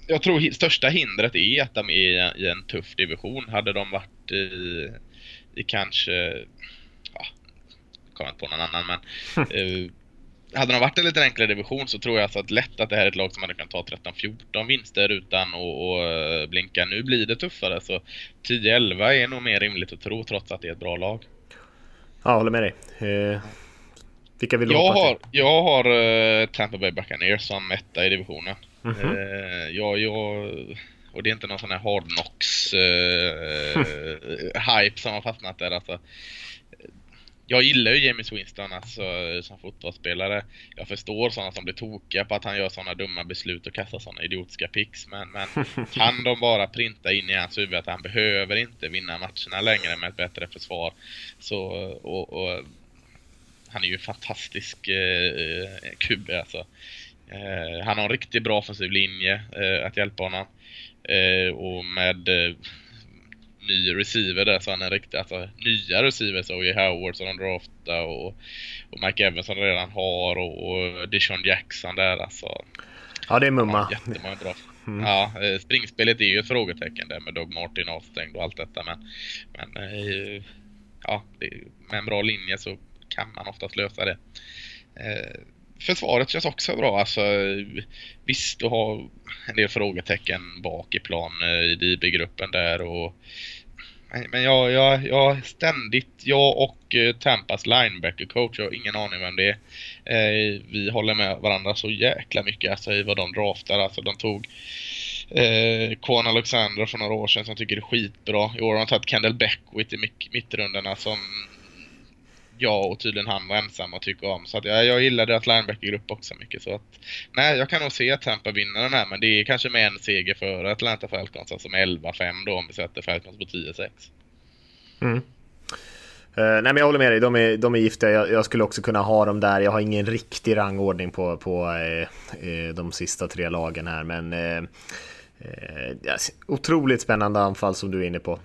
jag tror största hindret är att de är i en tuff division. Hade de varit i, i kanske, ja, kommer inte på någon annan men hade de varit en lite enklare division så tror jag alltså att lätt att det här är ett lag som hade kunnat ta 13-14 vinster utan att blinka. Nu blir det tuffare så 10-11 är nog mer rimligt att tro trots att det är ett bra lag. Ja, jag håller med dig. Eh, vilka vill du jag har, till? Jag har uh, Tampa Bay Buccaneers som etta i divisionen. Mm -hmm. uh, jag, jag, och det är inte någon sån här hard knocks uh, hype som har fastnat där alltså jag gillar ju James Winston alltså, som fotbollsspelare. Jag förstår sådana som blir tokiga på att han gör sådana dumma beslut och kastar sådana idiotiska picks. Men, men kan de bara printa in i hans huvud att han behöver inte vinna matcherna längre med ett bättre försvar. Så, och, och han är ju fantastisk eh, kubbe alltså. Eh, han har en riktigt bra offensiv linje eh, att hjälpa honom. Eh, och med eh, ny receiver där så han är riktigt, alltså nya receivers, O.J. Howard som de draftar och, och Mike Evans som de redan har och, och Dishon Jackson där alltså. Ja, det är mumma. Ja, jättemånga bra. Mm. Ja, eh, springspelet är ju ett frågetecken där med Doug Martin avstängd och allt detta men, men eh, ja, med en bra linje så kan man oftast lösa det. Försvaret känns också bra. Alltså, visst, du har en del frågetecken bak i plan eh, i DB-gruppen där och men jag, jag, jag ständigt, jag och eh, Tampas linebacker coach, jag har ingen aning vem det är. Eh, vi håller med varandra så jäkla mycket alltså, i vad de draftar. Alltså de tog eh, Quan Alexander för några år sedan som jag tycker är skitbra. I år har de tagit Kendall Beckwith i mittrundorna som jag och tydligen han var ensamma och tycker om. Så att jag, jag gillar deras linebackergrupp också mycket. Så att, nej, jag kan nog se att Tampa vinner den här, men det är kanske med en seger före Atlanta Falcons, alltså med 11-5 då om vi sätter Falcons på 10-6. Mm. Uh, nej men jag håller med dig, de är, de är giftiga. Jag, jag, skulle också kunna ha dem där. Jag har ingen riktig rangordning på, på uh, uh, de sista tre lagen här, men Eh, otroligt spännande anfall som du är inne på.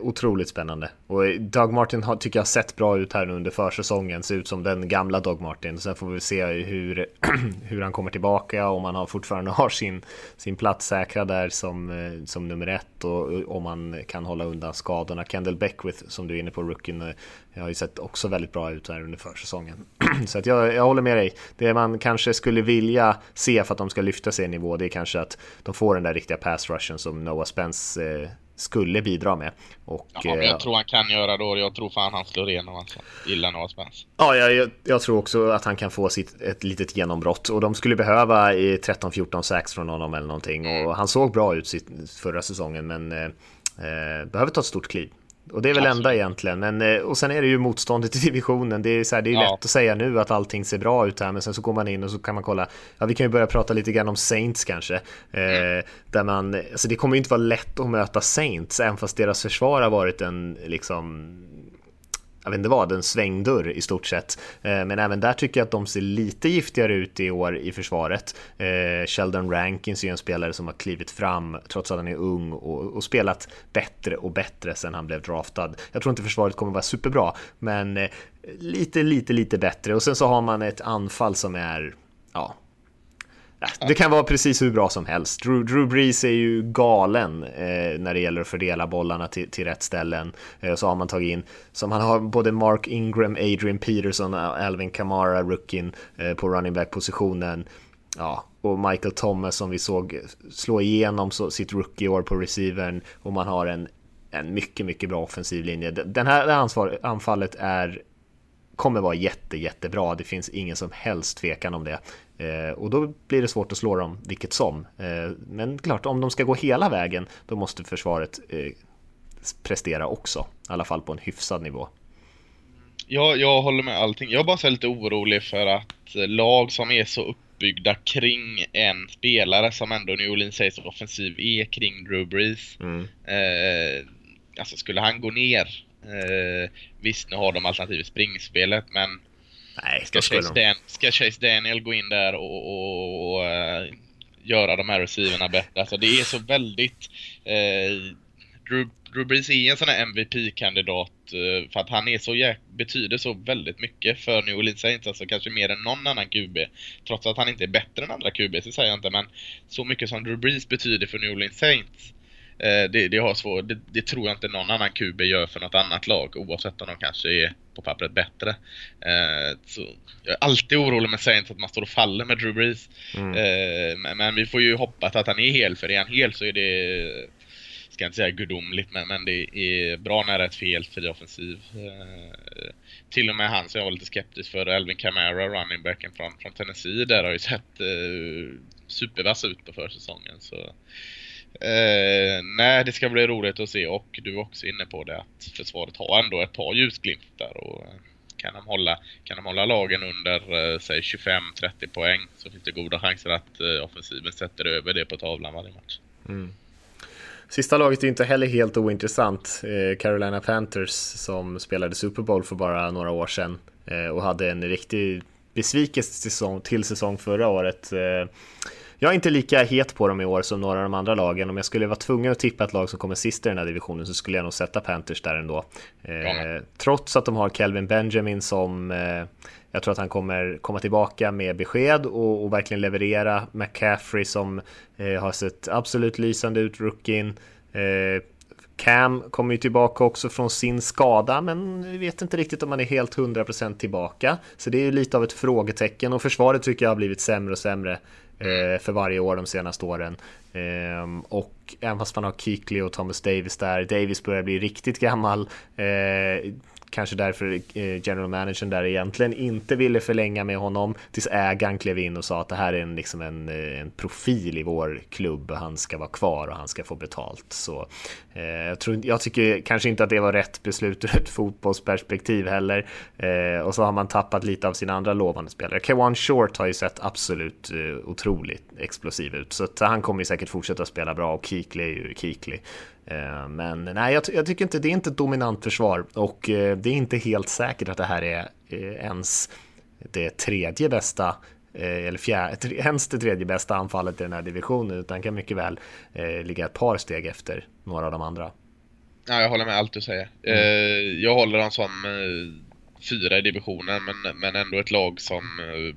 Otroligt spännande. Och Doug Martin har, tycker jag sett bra ut här nu under försäsongen. Ser ut som den gamla Doug Martin. Sen får vi se hur, hur han kommer tillbaka. Om han har, fortfarande har sin, sin plats säkrad där som, eh, som nummer ett. Och om man kan hålla undan skadorna. Kendall Beckwith som du är inne på, rookien. jag har ju sett också väldigt bra ut här under försäsongen. Så att jag, jag håller med dig. Det man kanske skulle vilja se för att de ska lyfta sig i nivå. Det är kanske att de får den där riktiga pass rushen som Noah Spence eh, skulle bidra med. Och, ja, men jag eh, tror han kan göra då. Jag tror fan han slår igenom alltså. Gillar Noah Spence. Ja, jag, jag, tror också att han kan få sitt, ett litet genombrott. Och de skulle behöva i 13-14 sax från honom eller någonting. Mm. Och han såg bra ut sitt, förra säsongen, men eh, eh behöver ta ett stort kliv. Och det är väl Absolut. enda egentligen. Men, eh, och sen är det ju motståndet i divisionen. Det är, så här, det är ja. lätt att säga nu att allting ser bra ut här, men sen så går man in och så kan man kolla. Ja, vi kan ju börja prata lite grann om Saints kanske. Eh, mm. där man, alltså det kommer ju inte vara lätt att möta Saints, även fast deras försvar har varit en liksom jag vet inte vad, en svängdörr i stort sett. Eh, men även där tycker jag att de ser lite giftigare ut i år i försvaret. Eh, Sheldon Rankins är ju en spelare som har klivit fram trots att han är ung och, och spelat bättre och bättre sen han blev draftad. Jag tror inte försvaret kommer vara superbra, men eh, lite, lite, lite bättre. Och sen så har man ett anfall som är, ja, det kan vara precis hur bra som helst. Drew, Drew Brees är ju galen eh, när det gäller att fördela bollarna till, till rätt ställen. Eh, så har man tagit in, som han har både Mark Ingram, Adrian Peterson och Alvin Kamara, rookien eh, på running back-positionen. Ja, och Michael Thomas som vi såg slå igenom så, sitt rookie-år på receivern och man har en, en mycket, mycket bra offensiv linje. Den här ansvar, anfallet är kommer vara jätte, jättebra. Det finns ingen som helst tvekan om det. Eh, och då blir det svårt att slå dem vilket som. Eh, men klart, om de ska gå hela vägen, då måste försvaret eh, prestera också. I alla fall på en hyfsad nivå. Ja, jag håller med allting. Jag är bara så lite orolig för att lag som är så uppbyggda kring en spelare som ändå New Orleans sägs offensiv är kring Drew Brees. Mm. Eh, alltså skulle han gå ner Eh, visst, nu har de alternativ i springspelet, men Nej, ska, Chase Dan, ska Chase Daniel gå in där och, och, och uh, göra de här receiverna bättre? Alltså det är så väldigt... Uh, Drew, Drew Brees är en sån här MVP-kandidat uh, för att han är så betyder så väldigt mycket för New Orleans Saints, alltså kanske mer än någon annan QB. Trots att han inte är bättre än andra QB, så säger jag inte, men så mycket som Drew Brees betyder för New Orleans Saints Eh, det, det, har svår, det, det, tror jag inte någon annan QB gör för något annat lag oavsett om de kanske är på pappret bättre. Eh, så jag är alltid orolig med Saints att man står och faller med Drew Brees. Mm. Eh, men, men, vi får ju hoppas att han är hel, för är han hel så är det ska inte säga gudomligt, men, men det är bra nära ett felfri offensiv. Eh, till och med han som jag var lite skeptisk för, Elvin Kamara, running backen från, från Tennessee, där har ju sett eh, supervass ut på försäsongen. Så Eh, nej, det ska bli roligt att se och du är också inne på det att försvaret har ändå ett par ljusglimtar och eh, kan de hålla, kan de hålla lagen under eh, säg 25-30 poäng så finns det goda chanser att eh, offensiven sätter över det på tavlan varje match. Mm. Sista laget är inte heller helt ointressant. Eh, Carolina Panthers som spelade Super Bowl för bara några år sedan eh, och hade en riktig besvikelse till säsong, till säsong förra året. Eh, jag är inte lika het på dem i år som några av de andra lagen. Om jag skulle vara tvungen att tippa ett lag som kommer sist i den här divisionen så skulle jag nog sätta Panthers där ändå. Eh, trots att de har Kelvin Benjamin som eh, jag tror att han kommer komma tillbaka med besked och, och verkligen leverera. McCaffrey som eh, har sett absolut lysande ut, rookien. Eh, Cam kommer ju tillbaka också från sin skada, men vi vet inte riktigt om han är helt 100% tillbaka. Så det är ju lite av ett frågetecken och försvaret tycker jag har blivit sämre och sämre Eh, för varje år de senaste åren. Eh, och även fast man har Kikli och Thomas Davis där, Davis börjar bli riktigt gammal. Eh, Kanske därför eh, general managern där egentligen inte ville förlänga med honom tills ägaren klev in och sa att det här är en, liksom en, eh, en profil i vår klubb och han ska vara kvar och han ska få betalt. Så eh, jag, tror, jag tycker kanske inte att det var rätt beslut ur ett fotbollsperspektiv heller. Eh, och så har man tappat lite av sina andra lovande spelare. Kewan Short har ju sett absolut eh, otroligt explosiv ut så att han kommer ju säkert fortsätta spela bra och Keekly är ju Keekly. Eh, men nej, jag, jag, tycker inte det är inte ett dominant försvar och eh, det är inte helt säkert att det här är eh, ens det tredje bästa eller fjärde, ens det tredje bästa anfallet i den här divisionen utan kan mycket väl ligga ett par steg efter några av de andra. Ja, jag håller med allt du säger. Mm. Jag håller dem som fyra i divisionen men, men ändå ett lag som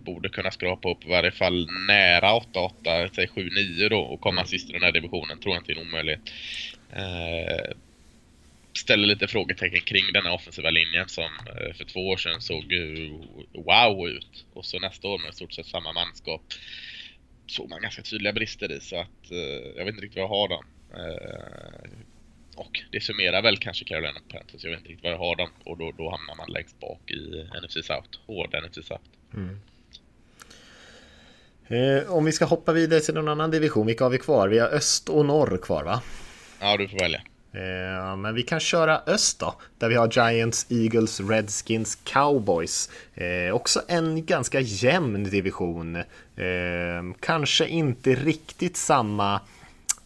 borde kunna skrapa upp i varje fall nära 8-8, säg 7-9 då och komma mm. sist i den här divisionen tror jag inte är en omöjlighet. Eh, ställer lite frågetecken kring den här offensiva linjen som eh, för två år sedan såg wow ut. Och så nästa år med i stort sett samma manskap såg man ganska tydliga brister i så att eh, jag vet inte riktigt vad jag har dem. Eh, och det summerar väl kanske Carolina Panthers, jag vet inte riktigt vad jag har dem och då, då hamnar man längst bak i NFC South, hård NFC South. Mm. Eh, om vi ska hoppa vidare till någon annan division, vilka har vi kvar? Vi har öst och norr kvar va? Ja, du får välja. Eh, men vi kan köra öst då, där vi har Giants, Eagles, Redskins, Cowboys. Eh, också en ganska jämn division. Eh, kanske inte riktigt samma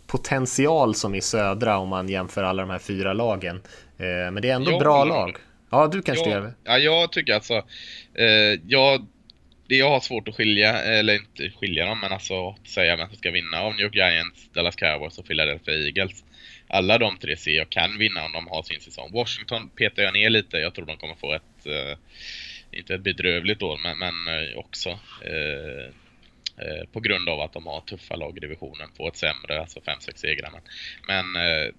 potential som i södra om man jämför alla de här fyra lagen. Eh, men det är ändå jag bra lag. Ja, du kanske jag, det Ja, jag tycker alltså... Eh, jag, det jag har svårt att skilja, eller inte skilja dem, men alltså säga vem som ska vinna av New York Giants, Dallas Cowboys och Philadelphia Eagles alla de tre ser jag kan vinna om de har sin säsong. Washington petar jag ner lite. Jag tror de kommer få ett, eh, inte ett bedrövligt år, men, men eh, också eh, eh, på grund av att de har tuffa lag i divisionen, få ett sämre, alltså 5-6 segrar. Men, men eh,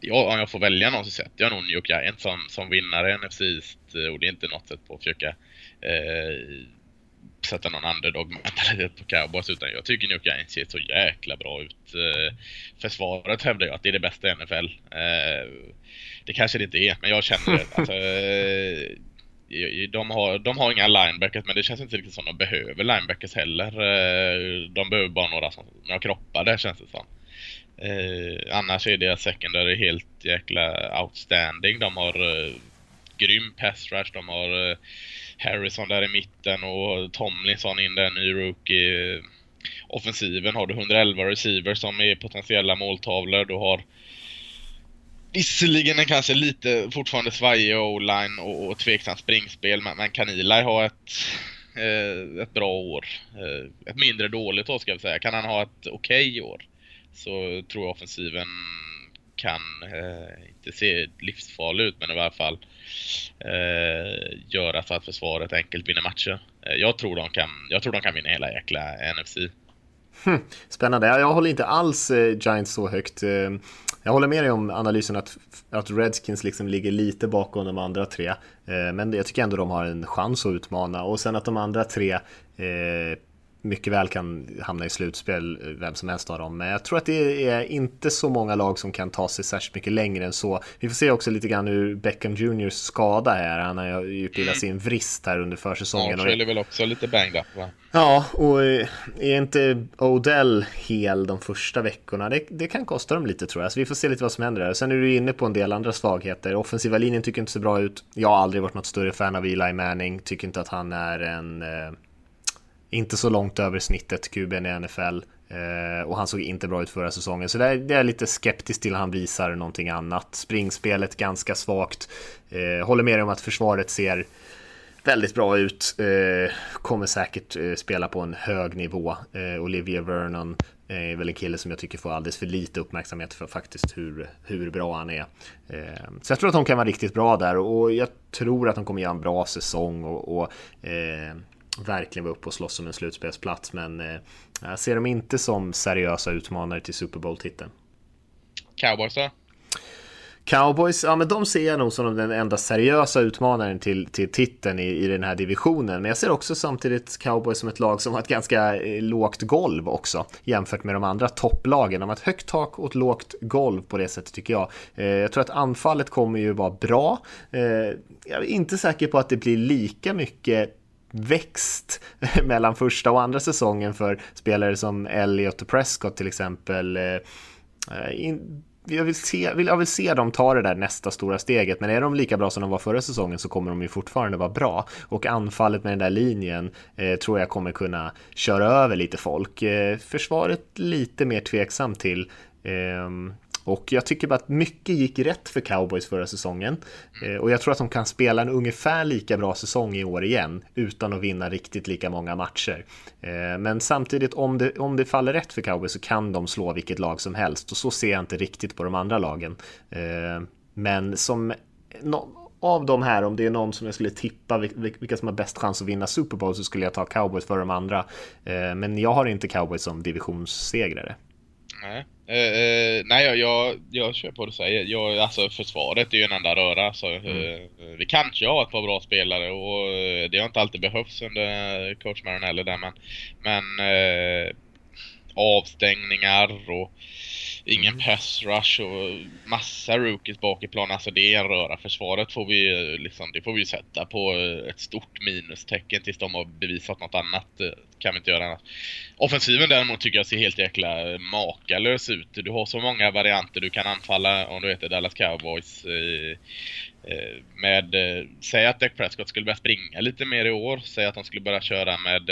ja, om jag får välja någon så sätter jag nog New York Giants som, som vinnare NFC East eh, och det är inte något sätt på att försöka eh, sätta någon underdog-mentalitet på cowboys utan jag tycker New York ser så jäkla bra ut. Eh, försvaret hävdar jag att det är det bästa i NFL. Eh, det kanske det inte är, men jag känner det. Alltså, eh, de, har, de har inga linebackers, men det känns inte riktigt som de behöver linebackers heller. De behöver bara några som några kroppar där känns det som. Eh, annars är deras secondary helt jäkla outstanding. De har eh, grym pass rush, de har eh, Harrison där i mitten och Tomlinson in där, ny rookie. Offensiven har du 111 receivers som är potentiella måltavlor. Du har visserligen en kanske lite fortfarande svajig o-line och, och tveksamt springspel, men, men kan Eli ha ett, eh, ett bra år? Eh, ett mindre dåligt år ska jag säga. Kan han ha ett okej okay år? Så tror jag offensiven kan eh, inte se livsfarlig ut, men i alla fall eh, göra så att försvaret enkelt vinner matcher. Eh, jag, tror de kan, jag tror de kan vinna hela jäkla NFC. Hm, spännande. Jag håller inte alls eh, Giants så högt. Eh, jag håller med dig om analysen att, att Redskins liksom ligger lite bakom de andra tre. Men jag tycker ändå de har en chans att utmana. Och sen att de andra tre mycket väl kan hamna i slutspel, vem som helst av dem. Men jag tror att det är inte så många lag som kan ta sig särskilt mycket längre än så. Vi får se också lite grann hur Beckham Juniors skada här. Han har gjort illa mm. sin vrist här under försäsongen. Ja, är väl också lite banged up va? Ja, och är inte Odell hel de första veckorna? Det, det kan kosta dem lite tror jag, så vi får se lite vad som händer där. Sen är du inne på en del andra svagheter. Offensiva linjen tycker inte så bra ut. Jag har aldrig varit något större fan av Eli Manning, tycker inte att han är en eh, inte så långt över snittet kuben i NFL. Eh, och han såg inte bra ut förra säsongen. Så det är, jag lite skeptisk till han visar någonting annat. Springspelet ganska svagt. Eh, håller med om att försvaret ser väldigt bra ut. Eh, kommer säkert spela på en hög nivå. Olivia Vernon är väl en kille som jag tycker får alldeles för lite uppmärksamhet för faktiskt hur, hur bra han är. Så jag tror att de kan vara riktigt bra där och jag tror att de kommer göra en bra säsong och, och eh, verkligen vara uppe och slåss om en slutspelsplats. Men eh, jag ser dem inte som seriösa utmanare till Super Bowl-titeln. Cowboys då? Cowboys, ja men de ser jag nog som den enda seriösa utmanaren till, till titeln i, i den här divisionen. Men jag ser också samtidigt Cowboys som ett lag som har ett ganska eh, lågt golv också jämfört med de andra topplagen. De har ett högt tak och ett lågt golv på det sättet tycker jag. Eh, jag tror att anfallet kommer ju vara bra. Eh, jag är inte säker på att det blir lika mycket växt mellan första och andra säsongen för spelare som Elliot och Prescott till exempel. Eh, eh, jag vill, se, jag vill se dem ta det där nästa stora steget, men är de lika bra som de var förra säsongen så kommer de ju fortfarande vara bra. Och anfallet med den där linjen eh, tror jag kommer kunna köra över lite folk. Eh, försvaret lite mer tveksam till. Eh, och jag tycker bara att mycket gick rätt för cowboys förra säsongen. Eh, och jag tror att de kan spela en ungefär lika bra säsong i år igen utan att vinna riktigt lika många matcher. Eh, men samtidigt, om det, om det faller rätt för cowboys så kan de slå vilket lag som helst och så ser jag inte riktigt på de andra lagen. Eh, men som av de här, om det är någon som jag skulle tippa vilka som har bäst chans att vinna Super Bowl så skulle jag ta cowboys för de andra. Men jag har inte cowboys som divisionssegrare. Nej. Uh, uh, nej, jag, jag, jag kör på det du säger. Jag, alltså försvaret är ju en enda röra. Så, mm. uh, vi kanske har ett par bra spelare och det har inte alltid behövts under coach Marinelli där men, men avstängningar och ingen mm. pass rush och massa rookies bak i plan. Alltså det är en röra. Försvaret får vi liksom, det får vi sätta på ett stort minustecken tills de har bevisat något annat. Kan vi inte göra annat. Offensiven däremot tycker jag ser helt jäkla makalös ut. Du har så många varianter du kan anfalla om du heter Dallas Cowboys. Eh, eh, med, eh, säg att Dak Prescott skulle börja springa lite mer i år. Säg att de skulle börja köra med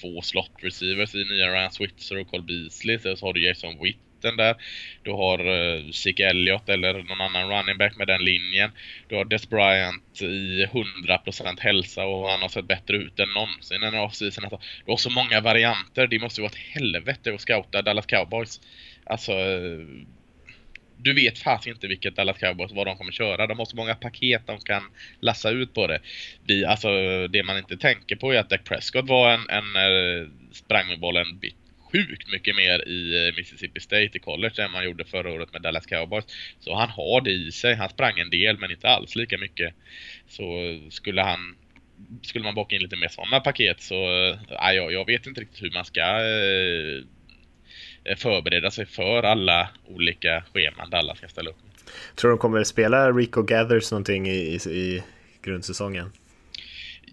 två slot receivers i nya Ryan Switzer och Cole Beasley. Så har du Jason Witt mitten där. Du har uh, Zeke Elliott eller någon annan running back med den linjen. Du har Des Bryant i 100% hälsa och han har sett bättre ut än någonsin den här offseason. Alltså, du har så många varianter. Det måste ju vara ett helvete att scouta Dallas Cowboys. Alltså eh, du vet fast inte vilket Dallas Cowboys, vad de kommer köra. De har så många paket de kan lassa ut på det. Vi, alltså, det man inte tänker på är att Dak Prescott var en, en eh, sprang med bollen bit sjukt mycket mer i eh, Mississippi State i college än man gjorde förra året med Dallas Cowboys. Så han har det i sig. Han sprang en del men inte alls lika mycket. Så skulle han skulle man baka in lite mer sådana paket så äh, jag, jag vet inte riktigt hur man ska äh, förbereda sig för alla olika scheman där alla ska ställa upp. Tror du de kommer att spela Rico Gathers någonting i, i, i grundsäsongen?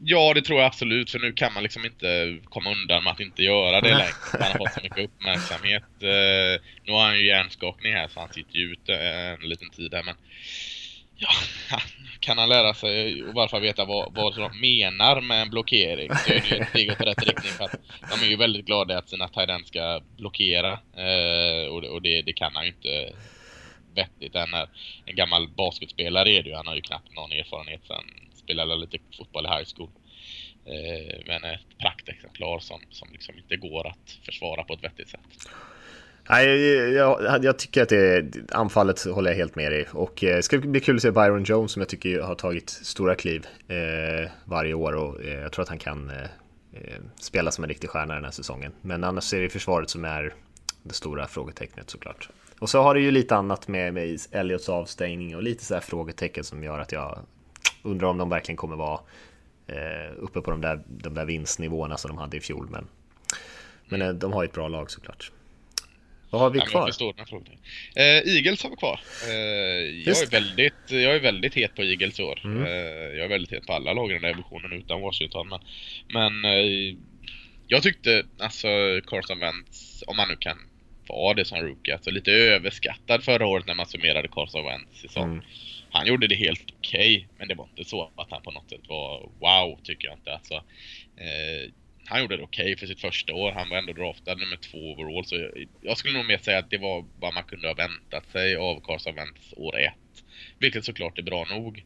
Ja, det tror jag absolut. För nu kan man liksom inte komma undan med att inte göra det längre. Han har fått så mycket uppmärksamhet. Uh, nu har han ju hjärnskakning här så han sitter ju ute en liten tid här. Men ja, kan han lära sig och varför veta vad, vad de menar med en blockering så är det ju ett steg åt rätt riktning. För att de är ju väldigt glada att sina tight ska blockera. Uh, och, och det, det, kan han ju inte vettigt än. En gammal basketspelare är det ju. Han har ju knappt någon erfarenhet sen spelade lite fotboll i high school. Eh, men ett praktexemplar som, som liksom inte går att försvara på ett vettigt sätt. Nej, jag, jag, tycker att det, anfallet håller jag helt med i. Och det eh, ska bli kul att se Byron Jones som jag tycker har tagit stora kliv eh, varje år och eh, jag tror att han kan eh, eh spela som en riktig stjärna den här säsongen. Men annars är det försvaret som är det stora frågetecknet såklart. Och så har det ju lite annat med, med Elliots avstängning och lite så här frågetecken som gör att jag undrar om de verkligen kommer vara eh, uppe på de där, de där vinstnivåerna som de hade i fjol. Men, men eh, de har ju ett bra lag såklart. Vad har vi kvar? Jag förstår den frågan. Eh, Eagles har vi kvar. Eh, jag, är väldigt, jag är väldigt het på Eagles i år. Mm. Eh, jag är väldigt het på alla lag i den där divisionen utan Washington. Men, men eh, jag tyckte alltså Carson Wentz, om man nu kan vara det som rookie, alltså lite överskattad förra året när man summerade Carson Wentz säsong. Mm han gjorde det helt okej, okay, men det var inte så att han på något sätt var wow, tycker jag inte. Alltså, eh, han gjorde det okej okay för sitt första år. Han var ändå draftad nummer två overall. Så jag, jag skulle nog mer säga att det var vad man kunde ha väntat sig av Carson Wentz år ett. Vilket såklart är bra nog.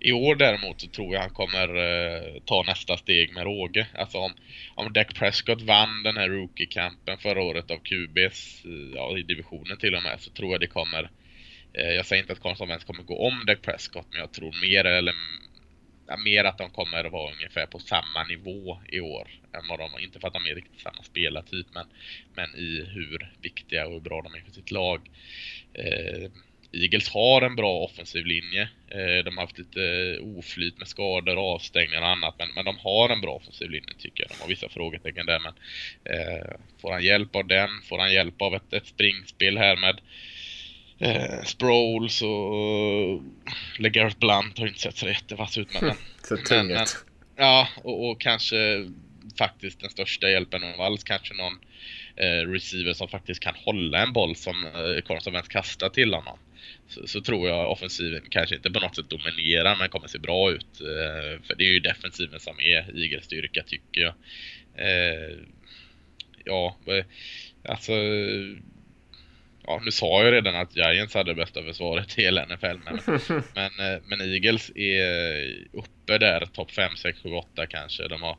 I år däremot så tror jag han kommer eh, ta nästa steg med råge. Alltså om, om Dak Prescott vann den här rookie-campen förra året av QBs, eh, ja i divisionen till och med, så tror jag det kommer eh, Eh, jag säger inte att Carson kommer gå om Dak Prescott, men jag tror mer eller ja, mer att de kommer att vara ungefär på samma nivå i år. Än vad de, inte för att de är riktigt samma spelartyp, men, men i hur viktiga och hur bra de är för sitt lag. Eh, Eagles har en bra offensiv linje. Eh, de har haft lite eh, oflyt med skador, avstängningar och annat. Men, men de har en bra offensiv linje tycker jag. De har vissa frågetecken där. Men eh, får han hjälp av den? Får han hjälp av ett, ett springspel här med eh, Sproles och LeGarrette Blunt har inte sett så jättevass ut. Men, så men, men, Ja, och, och, kanske faktiskt den största hjälpen av allt. Kanske någon eh, receiver som faktiskt kan hålla en boll som eh, Carson kastar till honom så, så, tror jag offensiven kanske inte på något sätt dominerar men kommer se bra ut. Eh, för det är ju defensiven som är Eagles styrka tycker jag. Eh, ja, alltså ja, nu sa jag redan att Giants hade bästa försvaret i hela NFL, men, men, men Eagles är uppe där, topp 5, 6, 7, 8 kanske. De har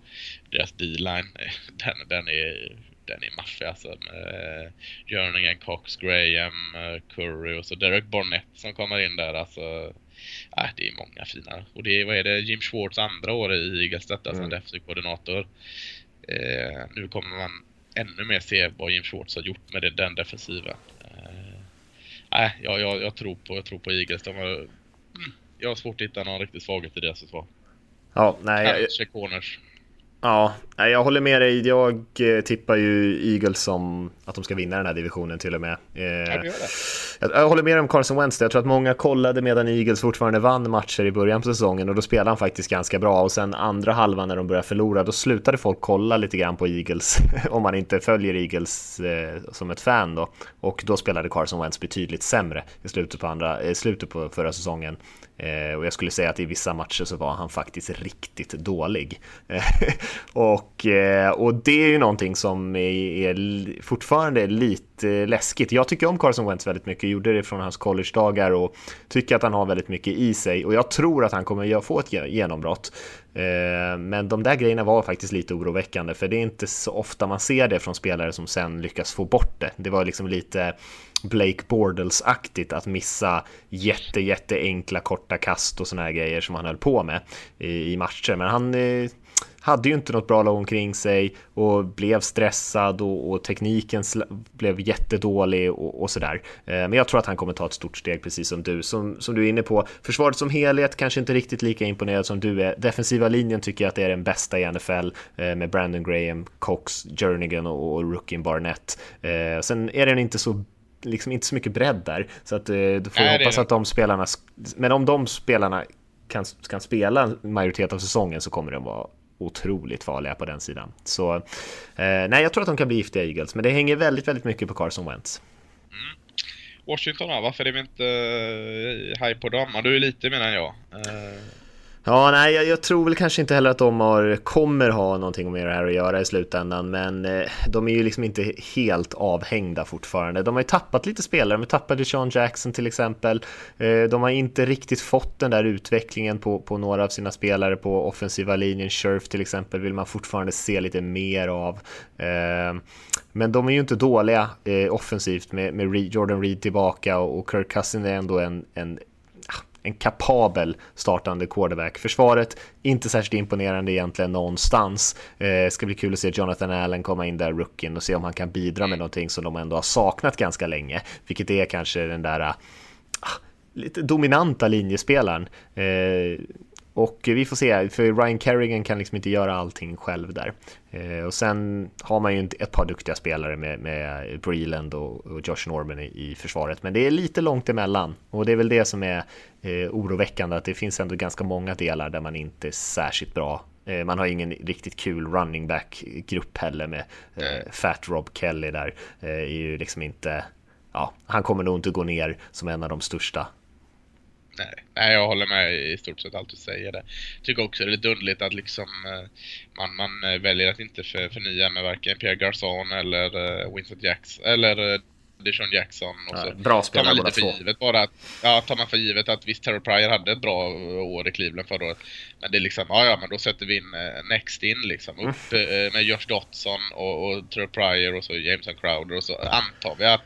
deras D-line, den, den är den är maffig alltså. Med Jerningen, Cox, Graham, eh, Curry och så Derek Barnett som kommer in där alltså. Äh, det är många fina. Och det är, vad är det, Jim Schwartz andra år i Eagles detta mm. som defensiv koordinator. Eh, nu kommer man ännu mer se vad Jim Schwartz har gjort med det, den defensiven. Äh, jag, jag, jag, tror på, jag tror på Eagles. De har, mm, jag har svårt att hitta någon riktigt svaghet i deras försvar. Ja, nej. Kanske corners. Ja, jag håller med dig. Jag eh, tippar ju Eagles som att de ska vinna den här divisionen till och med. Eh, jag, håller med om Carson Wentz. Jag tror att många kollade medan Eagles fortfarande vann matcher i början på säsongen och då spelade han faktiskt ganska bra och sen andra halvan när de började förlora då slutade folk kolla lite grann på Eagles om man inte följer Eagles eh, som ett fan då och då spelade Carson Wentz betydligt sämre i slutet på, andra, i slutet på förra säsongen. Eh, och jag skulle säga att i vissa matcher så var han faktiskt riktigt dålig. och, och, eh, och det är ju någonting som är, är fortfarande lite läskigt. Jag tycker om Carson Wentz väldigt mycket, gjorde det från hans college-dagar och tycker att han har väldigt mycket i sig och jag tror att han kommer få ett genombrott. Eh, men de där grejerna var faktiskt lite oroväckande för det är inte så ofta man ser det från spelare som sen lyckas få bort det. Det var liksom lite Blake Bortles-aktigt att missa jätte, jätte enkla korta kast och såna här grejer som han höll på med i, matcher. Men han eh, hade ju inte något bra lag omkring sig och blev stressad och, och tekniken blev jättedålig och, och sådär. Eh, men jag tror att han kommer ta ett stort steg precis som du. Som, som du är inne på, försvaret som helhet kanske inte riktigt lika imponerad som du är. Defensiva linjen tycker jag att det är den bästa i NFL eh, med Brandon Graham, Cox, Jernigan och, och Rookin Barnett. Eh, sen är den inte så liksom inte så mycket bredd där. Så att du får Nej, hoppas att de spelarna, men om de spelarna kan, kan spela majoritet av säsongen så kommer de vara otroligt farliga på den sidan. Så eh, nej, jag tror att de kan bli giftiga Eagles, men det hänger väldigt, väldigt mycket på Carson Wentz. Mm. Washington då, varför är vi inte eh, high på dem? Du är lite menar jag. Eh... Ja, nej, jag, jag, tror väl kanske inte heller att de har, kommer ha någonting med det här att göra i slutändan, men eh, de är ju liksom inte helt avhängda fortfarande. De har ju tappat lite spelare, de tappade Sean Jackson till exempel. Eh, de har inte riktigt fått den där utvecklingen på, på några av sina spelare på offensiva linjen. Scherf till exempel vill man fortfarande se lite mer av. Eh, men de är ju inte dåliga eh, offensivt med, med Jordan Reed tillbaka och, och Kirk Cousin är ändå en, en en kapabel startande quarterback. Försvaret, inte särskilt imponerande egentligen någonstans. Eh, ska bli kul att se Jonathan Allen komma in där, rookien, och se om han kan bidra med någonting som de ändå har saknat ganska länge, vilket är kanske den där ah, lite dominanta linjespelaren. Eh, och vi får se, för Ryan Kerrigan kan liksom inte göra allting själv där. Eh, och sen har man ju ett par duktiga spelare med, med Breland och, och Josh Norman i, i, försvaret, men det är lite långt emellan. Och det är väl det som är eh, oroväckande, att det finns ändå ganska många delar där man inte är särskilt bra. Eh, man har ingen riktigt kul running back-grupp heller med eh, Fat Rob Kelly där. Är ju liksom inte, ja, han kommer nog inte gå ner som en av de största Nej, nej, jag håller med i stort sett allt du säger där. Tycker också det är lite underligt att liksom eh, man, man eh, väljer att inte för, förnya med varken Pierre Garçon eller uh, Vincent Jackson eller Deshaun Jackson. Och så ja, bra tar man lite för två. givet bara att, ja, tar man för givet att visst Terrell Pryor hade ett bra år i Cleveland förra året. Men det är liksom, ja ja men då sätter vi in Next in liksom. Upp uh, med Josh Dotson och, och Terrell Pryor och så Jameson Crowder och så antar vi att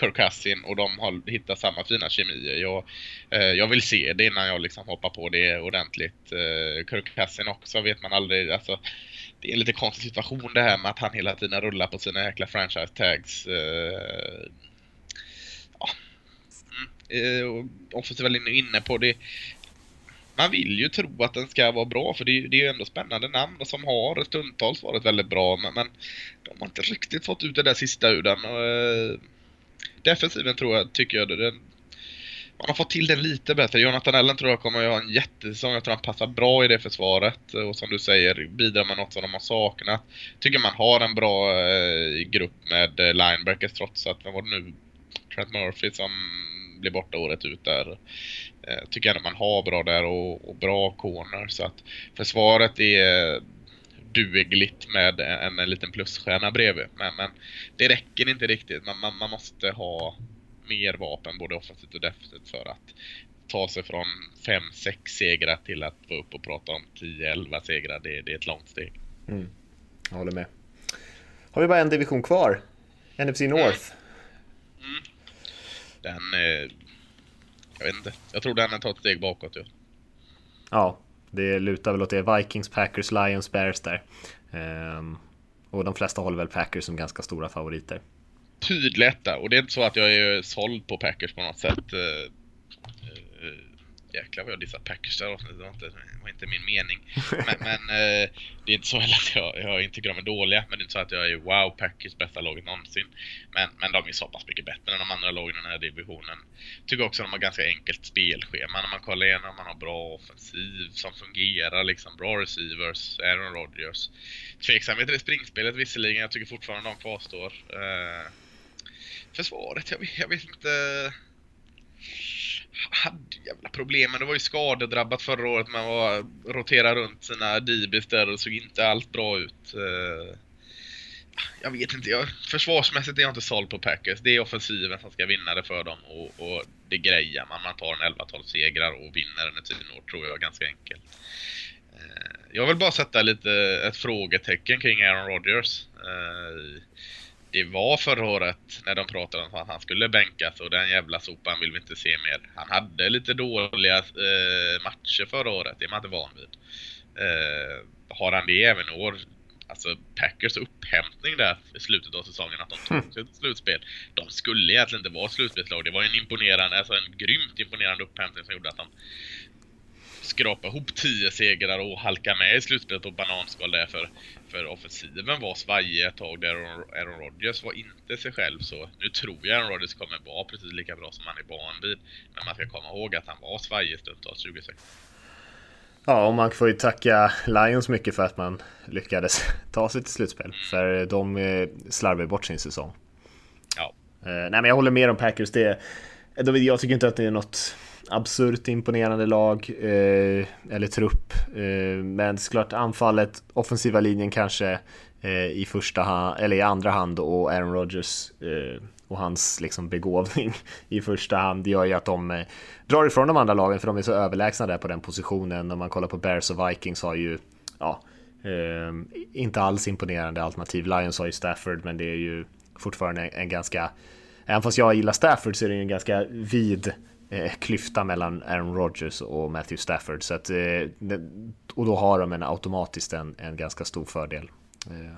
Kirk Cousin och de har hittat samma fina kemi. Jag, eh, jag vill se det innan jag liksom hoppar på det ordentligt. Eh, Kirk Cousin också vet man aldrig. Alltså, det är en lite konstig situation det här med att han hela tiden rullar på sina jäkla franchise tags. Eh, ja. mm, eh, offensiva linjen inne på det. Man vill ju tro att den ska vara bra för det är, det är ju ändå spännande namn och som har stundtals varit väldigt bra men, men de har inte riktigt fått ut det där sista ur den. Och, eh, defensiven tror jag, tycker jag, den, man har fått till den lite bättre. Jonathan Allen tror jag kommer att ha en jättesäsong. Jag tror han passar bra i det försvaret. Och som du säger, bidrar med något som de har saknat. Tycker man har en bra eh, grupp med eh, linebackers trots att, vad var det nu? Trent Murphy som blir borta året ut där. Eh, tycker jag man har bra där och, och bra corner. Så att försvaret är dugligt med en, en liten plusstjärna bredvid. Men, men det räcker inte riktigt. Man, man, man måste ha mer vapen både offensivt och defensivt för att ta sig från 5-6 segrar till att få upp och prata om 10-11 segrar. Det, det, är ett långt steg. Mm. Jag håller med. Har vi bara en division kvar? NFC North. Mm. Mm. Den... Eh, jag vet inte. Jag tror den har tagit ett steg bakåt. Ja. ja, det lutar väl åt det. Vikings, Packers, Lions, Bears där. Um, och de flesta håller väl Packers som ganska stora favoriter. Tydligt där. Och det är inte så att jag är såld på Packers på något sätt. Eh, eh, Jäklar vad jag dissar Packers där Det var inte, var inte min mening. Men, men uh, det är inte så heller att jag, jag inte tycker de är dåliga. Men det är inte så att jag är wow, Packers bästa laget någonsin. Men, men de är så pass mycket bättre än de andra lagen i den här divisionen. Tycker också att de har ganska enkelt spelschema när man kollar igenom. Man har bra offensiv som fungerar, liksom bra receivers, Aaron Rodgers. Tveksamhet i springspelet visserligen, jag tycker fortfarande de kvarstår. Uh, försvaret, jag vet, jag vet inte hade jävla problem, men det var ju skadedrabbat förra året. Man var roterade runt sina DBs där och såg inte allt bra ut. Eh, jag vet inte, jag, försvarsmässigt är jag inte såld på Packers. Det är offensiven som ska vinna det för dem och, och det grejar man. Man tar en 11-12 segrar och vinner en i år tror jag ganska enkelt. Eh, jag vill bara sätta lite ett frågetecken kring Aaron Rodgers. Eh, det var förra året när de pratade om att han skulle bänkas och den jävla sopan vill vi inte se mer. Han hade lite dåliga eh, matcher förra året, det är man inte van vid. Eh, har han det även i år? Alltså Packers upphämtning där i slutet av säsongen, att de tog mm. sig till slutspel. De skulle egentligen inte vara slutspelslag. Det var en imponerande, alltså en grymt imponerande upphämtning som gjorde att de skrapa ihop 10 segrar och halka med i slutspelet på bananskal där för, för offensiven var svajig ett tag där Aaron Rodgers var inte sig själv så nu tror jag Aaron Rodgers kommer vara precis lika bra som han är van vid. Men man ska komma ihåg att han var svajig stundtals 2016. Ja, och man får ju tacka Lions mycket för att man lyckades ta sig till slutspel. Mm. För de eh, slarvade bort sin säsong. Ja. Eh, nej, men jag håller med om Packers. Det, jag tycker inte att det är något absurt imponerande lag eh, eller trupp. Eh, men såklart anfallet, offensiva linjen kanske eh, i första hand, eller i andra hand och Aaron Rodgers eh, och hans liksom begåvning i första hand gör ju att de eh, drar ifrån de andra lagen för de är så överlägsna där på den positionen. Om man kollar på Bears och Vikings har ju ja, eh, inte alls imponerande alternativ. Lions har ju Stafford men det är ju fortfarande en, en ganska Även fast jag gillar Stafford så är det en ganska vid eh, Eh, klyfta mellan Aaron Rodgers och Matthew Stafford. Så att, eh, och då har de en automatiskt en, en ganska stor fördel. Eh,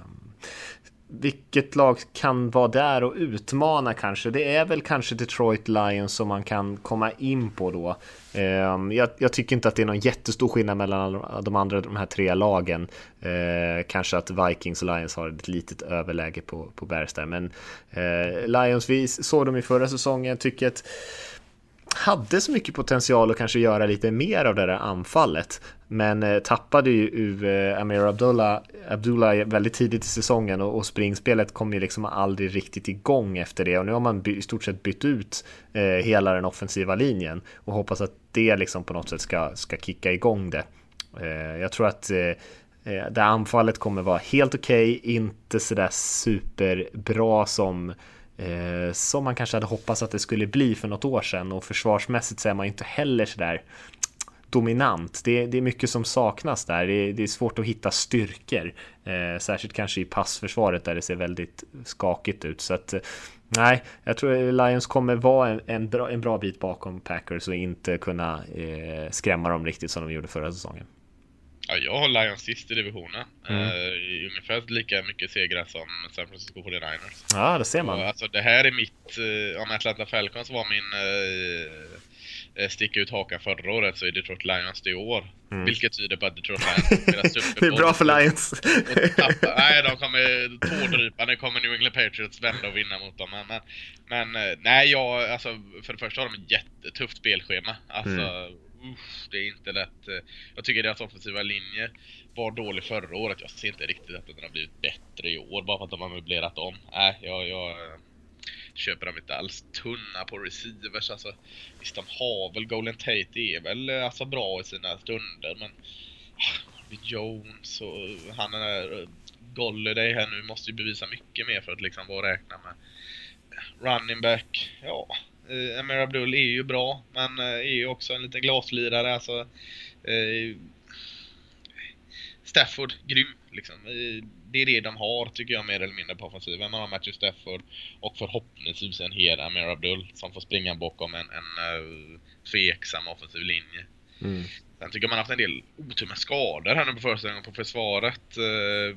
vilket lag kan vara där och utmana kanske? Det är väl kanske Detroit Lions som man kan komma in på då. Jag, jag, tycker inte att det är någon jättestor skillnad mellan de andra, de här tre lagen. Kanske att Vikings och Lions har ett litet överläge på, på Bears där. Men Lions, vi såg dem i förra säsongen, tycker att hade så mycket potential att kanske göra lite mer av det där anfallet. Men eh, tappade ju eh, Amir Abdullah, Abdullah väldigt tidigt i säsongen och, och springspelet kom ju liksom aldrig riktigt igång efter det och nu har man i stort sett bytt ut eh, hela den offensiva linjen och hoppas att det liksom på något sätt ska, ska kicka igång det. Jag tror att det anfallet kommer vara helt okej, okay, inte sådär superbra som eh, som man kanske hade hoppats att det skulle bli för något år sedan och försvarsmässigt så är man inte heller sådär dominant. Det, det är mycket som saknas där. Det, det är svårt att hitta styrkor, eh, särskilt kanske i passförsvaret där det ser väldigt skakigt ut. Så att, eh, nej, jag tror Lions kommer vara en, en, bra, en bra bit bakom Packers och inte kunna eh, skrämma dem riktigt som de gjorde förra säsongen. Ja, jag har Lions sist i divisionen. Mm. Uh, ungefär lika mycket segrar som San Francisco 49ers. Ja, det ser man. Och, alltså, det här är mitt... Uh, om Atlanta Falcons var min uh, sticka ut hakan förra året så är Detroit Lions det i år. Mm. Vilket tyder på att Detroit Lions Det är bra för Lions. tappa, nej, de kommer tårdrypande kommer New England Patriots vända och vinna mot dem. Men, men nej, jag, alltså, för det första har de ett jättetufft spelschema. Alltså, mm usch, det är inte lätt. Jag tycker deras offensiva linje var dålig förra året. Jag ser inte riktigt att den har blivit bättre i år bara för att de har möblerat om. Nej, jag, jag eh, köper dem inte alls. Tunna på receivers. Alltså, visst, de har väl Golden Tate är väl eh, alltså, bra i sina stunder, men ah, Jones och eh, han är Golladay här nu måste ju bevisa mycket mer för att liksom vara räkna med. Running back, ja, Eh, Amir Abdul är ju bra, men eh, är ju också en liten glaslirare. Alltså, eh, Stafford, grym liksom. Det är det de har, tycker jag, mer eller mindre på offensiven. Man har Matthew Stafford och förhoppningsvis en hel Amir Abdul som får springa bakom en, en uh, tveksam offensiv linje. Mm. Sen tycker jag man har haft en del otur med skador här nu på försäsongen på försvaret. Uh,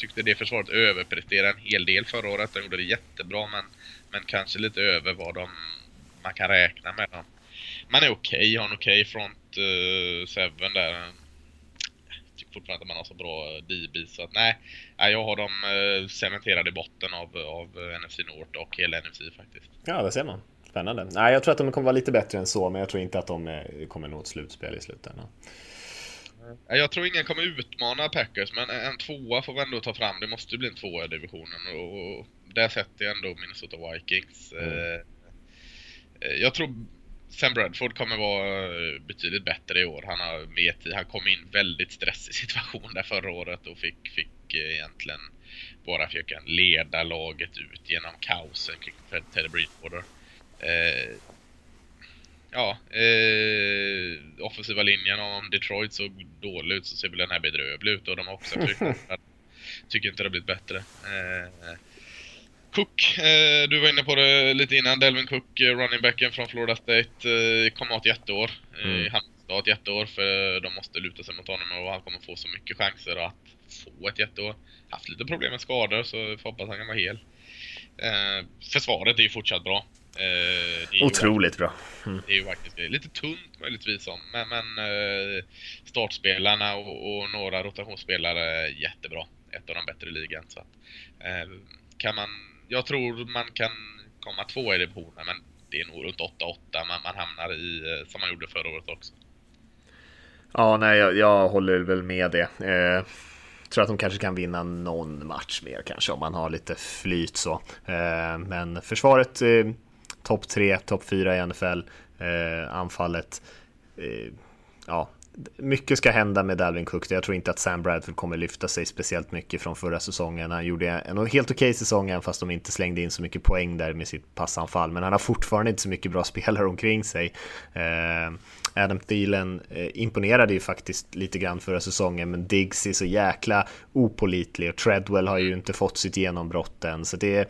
tyckte det försvaret överpresterade en hel del förra året. De gjorde det jättebra, men men kanske lite över vad de, man kan räkna med dem. Man är okej, okay, har en okej okay front uh, seven där. Jag tycker fortfarande att man har så bra eh, DB så att nej, jag har dem uh, cementerade i botten av, av NFC North och hela NFC faktiskt. Ja, det ser man. Spännande. Nej, jag tror att de kommer vara lite bättre än så, men jag tror inte att de kommer nå ett slutspel i slutändan. Jag tror ingen kommer utmana Packers, men en tvåa får vi ändå ta fram. Det måste bli en tvåa i divisionen. Och där sätter jag ändå Minnesota Vikings. Mm. Eh, eh, jag tror Sam Bradford kommer vara eh, betydligt bättre i år. Han har mer. Han kom in väldigt stressig situation där förra året och fick, fick egentligen bara försöka leda laget ut genom kaosen kring Teddy Bridgewater. Eh, ja, eh, offensiva linjen om Detroit såg dålig ut så ser väl den här bedrövlig ut och de har också tycker inte det har blivit bättre. Eh, Cook, eh, du var inne på det lite innan. Delvin Cook, eh, running backen från Florida State, eh, kommer ha ett jätteår. Mm. Han måste ha ett jätteår för de måste luta sig mot honom och han kommer få så mycket chanser att få ett jätteår. Haft lite problem med skador så vi får hoppas han kan vara hel. försvaret är ju fortsatt bra. Otroligt bra. Mm. Det är ju faktiskt lite tunt möjligtvis om, men, men startspelarna och, och, några rotationsspelare jättebra. Ett av de bättre i ligan. Så att, kan man jag tror man kan komma två i divisionen, men det är nog runt 8-8 man, man hamnar i, eh, som man gjorde förra året också. Ja, nej, jag, jag håller väl med det. Eh, tror att de kanske kan vinna någon match mer kanske om man har lite flyt så. Eh, men försvaret eh, topp 3, topp 4 i NFL. Eh, anfallet, eh, ja, mycket ska hända med Dalvin Cook. Jag tror inte att Sam Bradford kommer lyfta sig speciellt mycket från förra säsongen. Han gjorde en helt okej okay säsong, även fast de inte slängde in så mycket poäng där med sitt passanfall. Men han har fortfarande inte så mycket bra spelare omkring sig. Eh, Adam Thielen eh, imponerade ju faktiskt lite grann förra säsongen, men Diggs är så jäkla opolitlig och Treadwell har ju inte fått sitt genombrott än. Så det är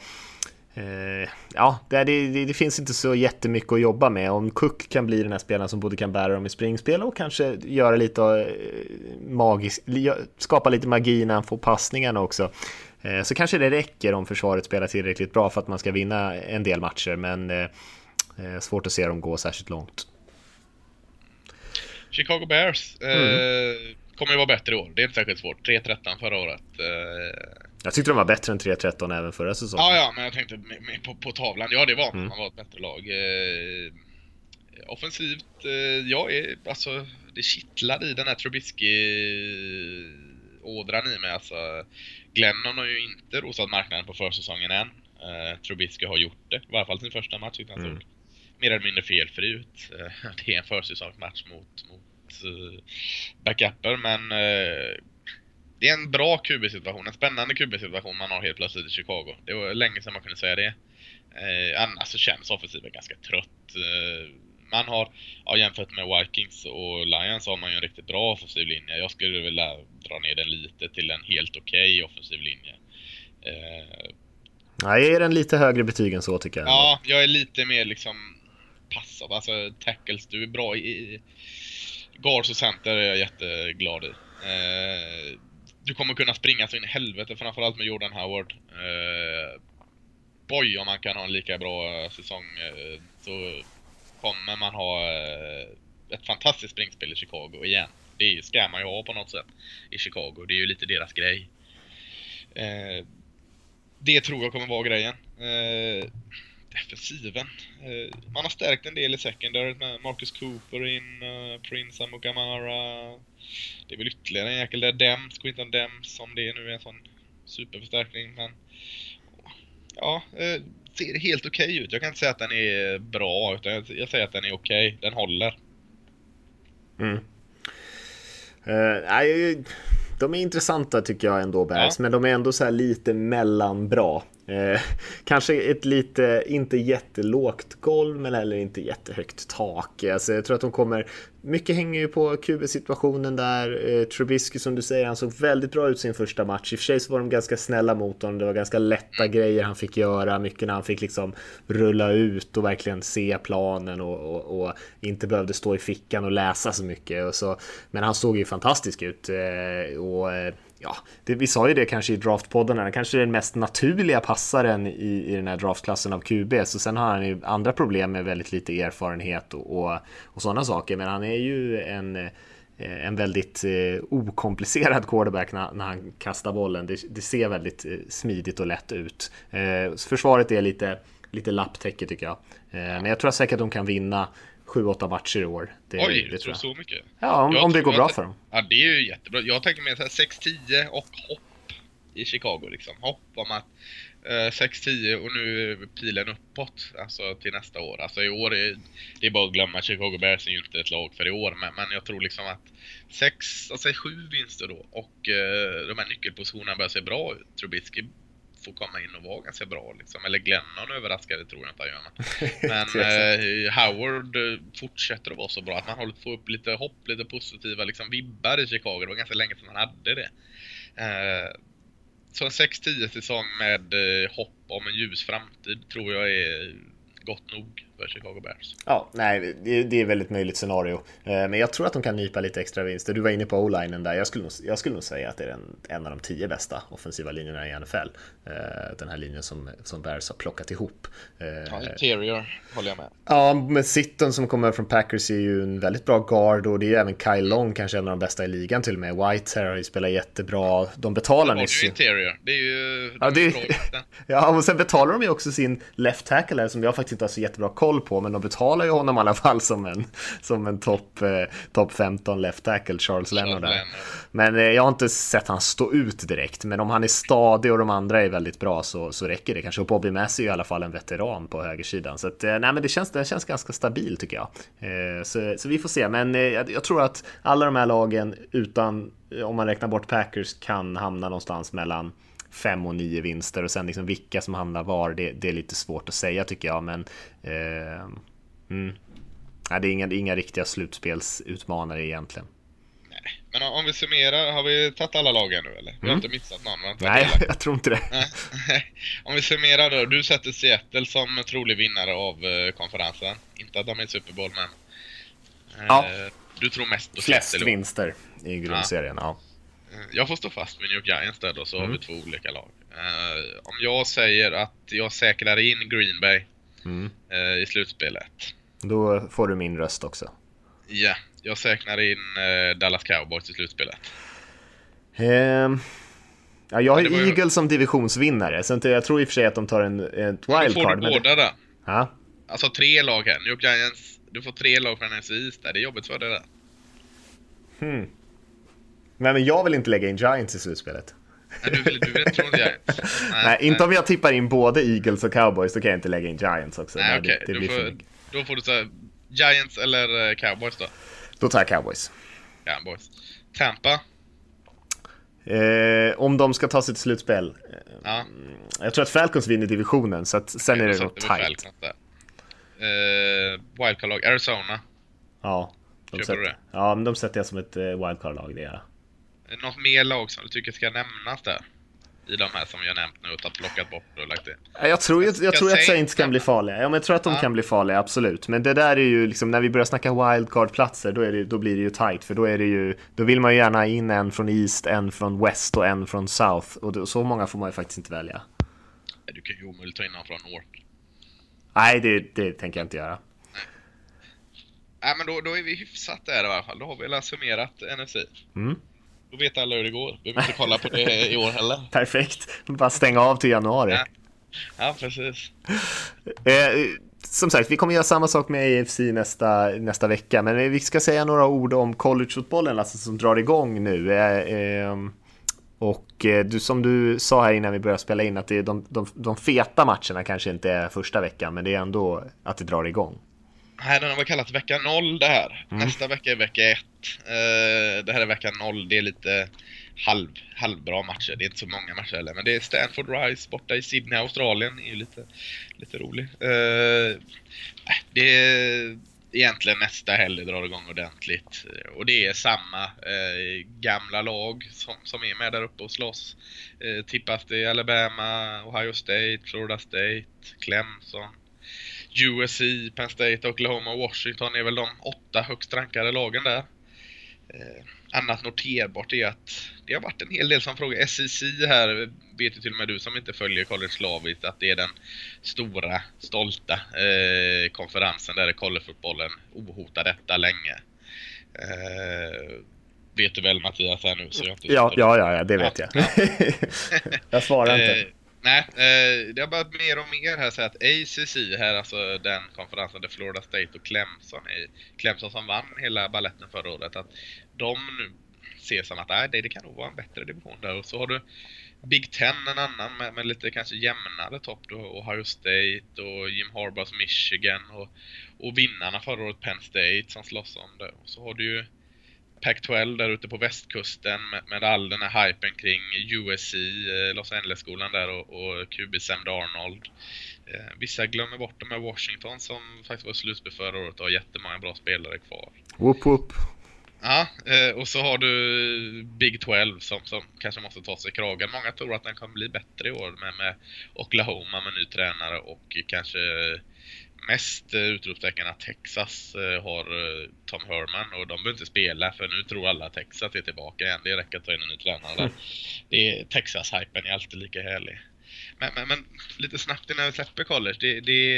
ja, det, det, det, finns inte så jättemycket att jobba med. Om Cook kan bli den här spelaren som både kan bära dem i springspel och kanske göra lite eh, magisk, skapa lite magi när han får passningarna också. Eh, så kanske det räcker om försvaret spelar tillräckligt bra för att man ska vinna en del matcher, men svårt att se dem gå särskilt långt. Chicago Bears mm. kommer ju vara bättre i år. Det är inte särskilt svårt. 3-13 förra året. Jag tyckte de var bättre än 3-13 även förra säsongen. Ja, ja, men jag tänkte på, på tavlan. Ja, det var mm. man var ett bättre lag. Eh, offensivt, eh, jag är alltså, det kittlar i den här Trubisky-ådran i mig alltså. Glennon har ju inte rosat marknaden på försäsongen än. Uh, Trubisky har gjort det, i varje fall sin första match tyckte han såg mm. mer eller mindre felfri ut. Uh, det är en försäsongsmatch mot, mot uh, backuper men uh, det är en bra QB-situation, en spännande QB-situation man har helt plötsligt i Chicago. Det var länge sedan man kunde säga det. Eh, annars så känns offensiven ganska trött. Eh, man har, ja, jämfört med Vikings och Lions har man ju en riktigt bra offensiv linje. Jag skulle vilja dra ner den lite till en helt okej okay offensiv linje. Eh, jag ger den lite högre betyg än så tycker jag. Ja, jag är lite mer liksom passad. Alltså tackles, du är bra i guards och center är jag jätteglad i. Eh, du kommer kunna springa så in i helvete, framförallt med Jordan Howard. Eh, boy om man kan ha en lika bra eh, säsong eh, så kommer man ha eh, ett fantastiskt springspel i Chicago igen. Det ska man ju ha på något sätt i Chicago. Det är ju lite deras grej. Eh, det tror jag kommer vara grejen. Eh, defensiven. Man har stärkt en del i secondary med Marcus Cooper in, Prince Amukamara. Det är väl ytterligare en jäkel där. Dems, Quinton Dems, om det nu är en sån superförstärkning. Men ja, eh, ser helt okej okay ut. Jag kan inte säga att den är bra, utan jag, säger att den är okej. Okay. Den håller. Mm. Uh, nej, de är intressanta tycker jag ändå, Bears, ja. men de är ändå så lite mellanbra. Eh, kanske ett lite, inte jättelågt golv men heller inte jättehögt tak. Alltså, jag tror att de kommer, mycket hänger ju på QB-situationen där. Eh, Trubisky som du säger, han såg väldigt bra ut sin första match. I och för sig så var de ganska snälla mot honom. Det var ganska lätta grejer han fick göra. Mycket när han fick liksom rulla ut och verkligen se planen och, och, och inte behövde stå i fickan och läsa så mycket. Och så, men han såg ju fantastisk ut. Eh, och eh, ja, det, vi sa ju det kanske i draftpodden, han kanske är den mest naturliga passaren i, i den här draftklassen av QB, så sen har han ju andra problem med väldigt lite erfarenhet och, och, och sådana saker, men han är ju en eh, en väldigt eh, okomplicerad quarterback när, när, han kastar bollen. Det, det ser väldigt eh, smidigt och lätt ut. Eh, försvaret är lite, lite lapptäcke tycker jag. Eh, men jag tror säkert att de kan vinna 7-8 matcher i år. Det, Oj, det tror så mycket? Ja, om, om det går bra för dem. Ja, det är ju jättebra. Jag tänker mer 6-10 och hopp i Chicago liksom. Hopp om att eh, 6-10 och nu är pilen uppåt alltså till nästa år. Alltså i år är det är bara att glömma. Chicago Bears är ju inte ett lag för i år, men, men jag tror liksom att 6, alltså 7 vinster då och eh, de här nyckelpositionerna börjar se bra ut. Trubisky får komma in och vara ganska bra liksom. Eller Glennon överraskade tror jag inte han gör. Men eh, Howard eh, fortsätter att vara så bra att man håller får upp lite hopp, lite positiva liksom, vibbar i Chicago. Det var ganska länge sedan man hade det. Eh, så en 6-10 säsong med eh, hopp om en ljus framtid tror jag är gott nog för Chicago Bears. Ja, nej, det, är väldigt möjligt scenario. Eh, men jag tror att de kan nypa lite extra vinster. Du var inne på o-linen där. Jag skulle, nog, jag skulle nog säga att det är en, en av de tio bästa offensiva linjerna i NFL. Eh, den här linjen som, som Bears har plockat ihop. Eh, ja, interior håller jag med. Ja, men Sitten som kommer från Packers är ju en väldigt bra guard och det är ju även Kyle Long kanske en av de bästa i ligan till och med. White har ju spelat jättebra. De betalar nyss. Det är ju interior. Det är ju... Ja, det är, ja, och sen betalar de ju också sin left tackle som jag faktiskt inte har så jättebra koll koll på, men de betalar ju honom i alla fall som en, som en topp eh, top 15 left tackle, Charles Leonard. Där. Men eh, jag har inte sett han stå ut direkt, men om han är stadig och de andra är väldigt bra så, så räcker det kanske. Och Bobby Massey är i alla fall en veteran på högersidan. Så att, eh, nej, men det känns, det känns ganska stabil tycker jag. Eh, så, så vi får se, men eh, jag, jag tror att alla de här lagen utan, om man räknar bort Packers, kan hamna någonstans mellan fem och nio vinster och sen liksom vilka som hamnar var, det, det är lite svårt att säga tycker jag. Men eh, mm. Nej, det, är inga, det är inga riktiga slutspelsutmanare egentligen. Nej, men om vi summerar, har vi tagit alla lagen nu eller? Vi har mm. inte missat någon? Inte Nej, jag tror inte det. om vi summerar då, du sätter Seattle som trolig vinnare av eh, konferensen. Inte att de är Super Bowl, men... Eh, ja. Du tror mest på Flest Seattle? Flest vinster i grundserien, ja. ja. Eh, jag får stå fast med New York Giants där då, så mm. har vi två olika lag. Uh, om jag säger att jag säkrar in Green Bay mm. uh, i slutspelet. Då får du min röst också. Ja, yeah, jag säkrar in uh, Dallas Cowboys i slutspelet. Um, ja, jag har ja, Eagles ju... som divisionsvinnare, så jag tror i och för sig att de tar en, ett wildcard. Då får du båda det... Ja. Alltså tre lag här. New York Giants, du får tre lag från NFC där. Det är jobbigt för dig där. Hmm. Nej, men jag vill inte lägga in Giants i slutspelet. Nej, du vill, du vill inte Giants? Nej, nej, inte om jag tippar in både Eagles och Cowboys, då kan jag inte lägga in Giants också. Nej, okej. Okay. Då, får, då får du säga Giants eller eh, Cowboys då? Då tar jag Cowboys. Cowboys. Tampa? Eh, om de ska ta till slutspel. Ja. Jag tror att Falcons vinner divisionen, så att sen är det nog tight. Uh, Wildcard-lag, Arizona. Ja. De Köper sätter, du det? Ja, men de sätter jag som ett uh, wildcard-lag, det är Något mer lag som du tycker ska nämnas där? I de här som har nämnt nu och plockat bort och lagt in. Jag tror, jag, jag tror att Saints kan bli farliga. Ja, jag tror att de ja. kan bli farliga, absolut. Men det där är ju liksom, när vi börjar snacka wildcard-platser, då, det, då blir det ju tight. För då är det ju, då vill man ju gärna in en från East, en från West och en från South. Och då, så många får man ju faktiskt inte välja. Du kan ju omöjligt ta in någon från North. Nej, det, det tänker jag inte göra. Nej, Nej men då, då är vi hyfsat där i alla fall. Då har vi väl summerat NFC. Mm. Då vet alla hur det går. Vi behöver inte kolla på det i år heller. Perfekt. Bara stänga av till januari. Ja, ja precis. Eh, som sagt, vi kommer göra samma sak med AFC nästa, nästa vecka, men vi ska säga några ord om collegefotbollen alltså, som drar igång nu. Eh, eh, och du, som du sa här innan vi började spela in, att det är de, de, de feta matcherna kanske inte är första veckan, men det är ändå att det drar igång. Nej, den har väl kallats vecka 0 det här. Mm. Nästa vecka är vecka 1. Uh, det här är vecka 0. Det är lite halv, halvbra matcher. Det är inte så många matcher heller. Men det är Stanford Rise borta i Sydney, Australien. Det är ju lite, lite rolig. Uh, det är egentligen nästa helg drar igång ordentligt. Och det är samma eh, gamla lag som, som är med där uppe och slåss. Eh, tippas det Alabama, Ohio State, Florida State, Clemson, USC, Penn State, Oklahoma Washington är väl de åtta högst rankade lagen där. Eh, annat noterbart är att det har varit en hel del som frågar. SEC här vet ju till och med du som inte följer college slaviskt att det är den stora, stolta eh, konferensen där collegefotbollen ohotar detta länge. Eh, vet du väl Mattias här nu så jag inte ja, ja, ja, ja, det vet ja, jag. Ja. jag svarar inte. Nej, eh, det har börjat mer och mer här så att ACC här, alltså den konferensen där Florida State och Clemson är, Clemson som vann hela balletten förra året, att de nu ser som att nej, det, det kan nog vara en bättre division där. Och så har du Big Ten, en annan med, med lite kanske jämnare topp då, Ohio State och Jim Harbaughs Michigan och, och vinnarna förra året Penn State som slåss om det. Och så har du ju Pac-12 där ute på västkusten med, med, all den här hypen kring USC, eh, Los Angeles-skolan där och, och QB Sam Darnold. Eh, vissa glömmer bort de här Washington som faktiskt var slutspel förra året och har jättemånga bra spelare kvar. Whoop whoop. Ja, eh, och så har du Big 12 som, som kanske måste ta sig kragen. Många tror att den kommer bli bättre i år med, med Oklahoma med ny tränare och kanske mest eh, utropstecken att Texas eh, har eh, Tom Herman och de behöver inte spela för nu tror alla att Texas är tillbaka igen. Det räcker att ta in en ny tränare där. Det är Texas-hypen är alltid lika härlig. Men, men, men, lite snabbt innan vi släpper college. Det, det,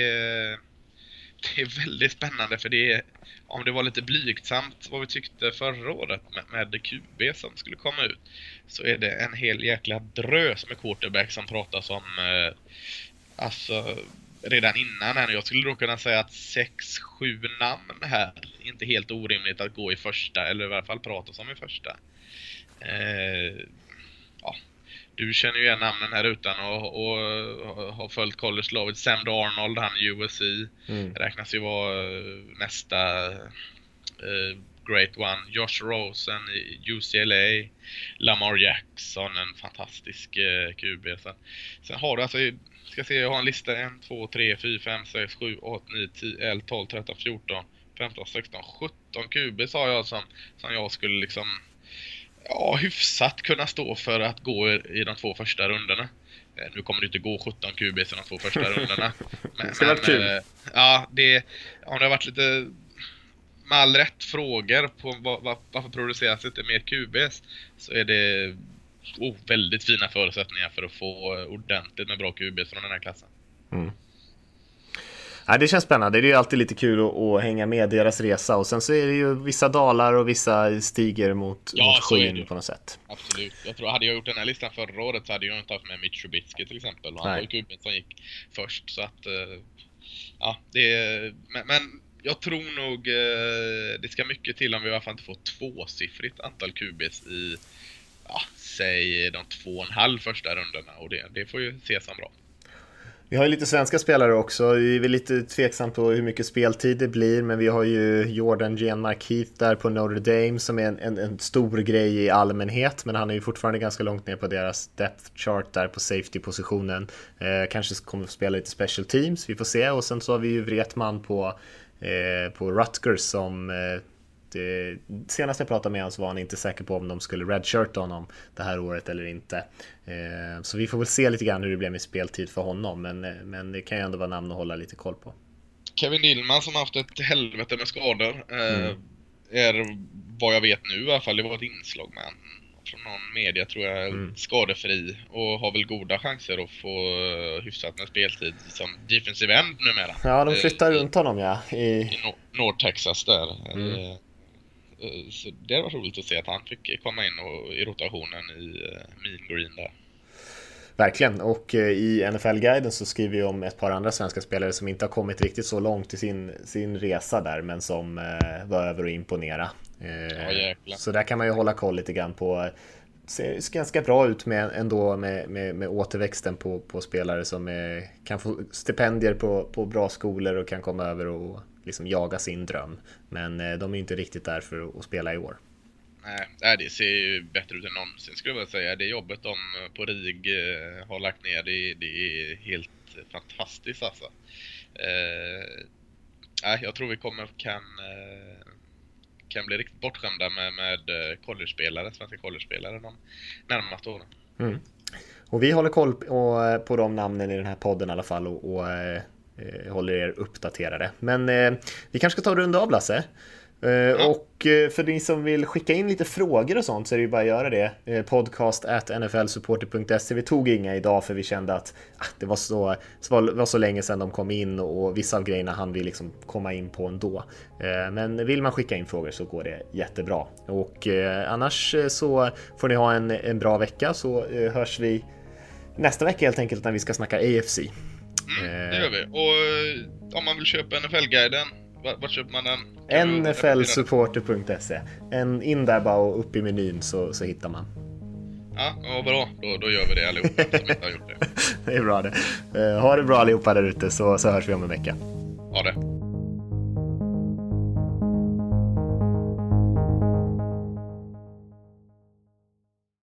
det är väldigt spännande för det är, om det var lite blygsamt vad vi tyckte förra året med, med QB som skulle komma ut, så är det en hel jäkla drös med quarterback som pratas om. Eh, alltså redan innan här. Jag skulle då kunna säga att 6-7 namn här inte helt orimligt att gå i första, eller i alla fall pratas om i första. Eh, ja. Du känner ju igen namnen här utan att ha följt college-laget. Sam Darnold, han i USC, mm. räknas ju vara eh, nästa eh, Great One. Josh Rosen i UCLA. Lamar Jackson, en fantastisk eh, QB. Sen, sen har du alltså Ska se, jag har en lista 1, 2, 3, 4, 5, 6, 7, 8, 9, 10, 11, 12, 13, 14, 15, 16, 17 QB sa jag som, som jag skulle liksom ja, hyfsat kunna stå för att gå i, de två första rundorna. Eh, nu kommer det inte gå 17 QB i de två första rundorna. Men, det men, kul. Äh, ja, det, om det har varit lite med all rätt frågor på var, var, varför produceras inte mer QBs så är det oh, väldigt fina förutsättningar för att få ordentligt med bra QB från den här klassen. Mm. Ja, det känns spännande. Det är ju alltid lite kul att, att, hänga med deras resa och sen så är det ju vissa dalar och vissa stiger mot, ja, mot skyn på något sätt. Absolut. Jag tror, hade jag gjort den här listan förra året så hade jag inte haft med Mitch Trubisky till exempel. Han Nej. var ju som gick först så att... Eh, ja, det är, men, men jag tror nog eh, det ska mycket till om vi i alla fall inte får tvåsiffrigt antal QBs i, ja, säg de två och en halv första rundorna och det, det får ju ses som bra. Vi har ju lite svenska spelare också. Vi är lite tveksamt på hur mycket speltid det blir, men vi har ju Jordan Genmark Heath där på Notre Dame som är en, en, en, stor grej i allmänhet, men han är ju fortfarande ganska långt ner på deras depth chart där på safety-positionen. Eh, kanske kommer att spela lite special teams, vi får se. Och sen så har vi ju Wretman på, eh, på Rutgers som eh, det, senast jag pratade med honom så var han inte säker på om de skulle redshirta honom det här året eller inte. Eh, så vi får väl se lite grann hur det blev med speltid för honom, men, eh, men det kan ju ändå vara namn att hålla lite koll på. Kevin Dillman som haft ett helvete med skador eh, mm. är vad jag vet nu i alla fall, det var ett inslag med från någon media tror jag, mm. skadefri och har väl goda chanser att få hyfsat med speltid som defensive end numera. Ja, de flyttar runt honom ja. I, i North Texas där. Mm. Eh, så det var roligt att se att han fick komma in och, i rotationen i uh, Mean Green där. Verkligen, och uh, i NFL-guiden så skriver vi om ett par andra svenska spelare som inte har kommit riktigt så långt i sin, sin resa där, men som var över och imponera. Ja, så där kan man ju hålla koll lite grann på ser ganska bra ut med, ändå med, med, med återväxten på, på spelare som är, kan få stipendier på, på bra skolor och kan komma över och liksom jaga sin dröm. Men eh, de är inte riktigt där för att spela i år. Nej, det ser ju bättre ut än någonsin skulle jag säga. Det jobbet de eh, på RIG eh, har lagt ner, det, det är helt fantastiskt alltså. Eh, jag tror vi kommer kan, kan bli riktigt bortskämda med, med college-spelare, svenska college-spelare de närmaste åren. Mm. Och vi håller koll på, på de namnen i den här podden i alla fall och, och håller er uppdaterade. Men eh, vi kanske ska ta och runda av Lasse. Eh, ja. Och eh, för ni som vill skicka in lite frågor och sånt så är det ju bara att göra det. Eh, podcast at nflsupporter.se. Vi tog inga idag för vi kände att ah, det var så, så var, var, så länge sedan de kom in och vissa av grejerna hann vi liksom komma in på ändå. Men vill man skicka in frågor så går det jättebra. Och annars så får ni ha en, en bra vecka så hörs vi nästa vecka helt enkelt när vi ska snacka AFC. Mm, det gör vi. Och eh, om man vill köpa NFL-guiden, vart köper man den? NFLsupporter.se. En in där bara och upp i menyn så, så hittar man. Ja, ja bra. Då, då gör vi det allihopa som inte har gjort det. det är bra det. Uh, ha det bra allihopa där ute så, så hörs vi om en vecka. Ha det.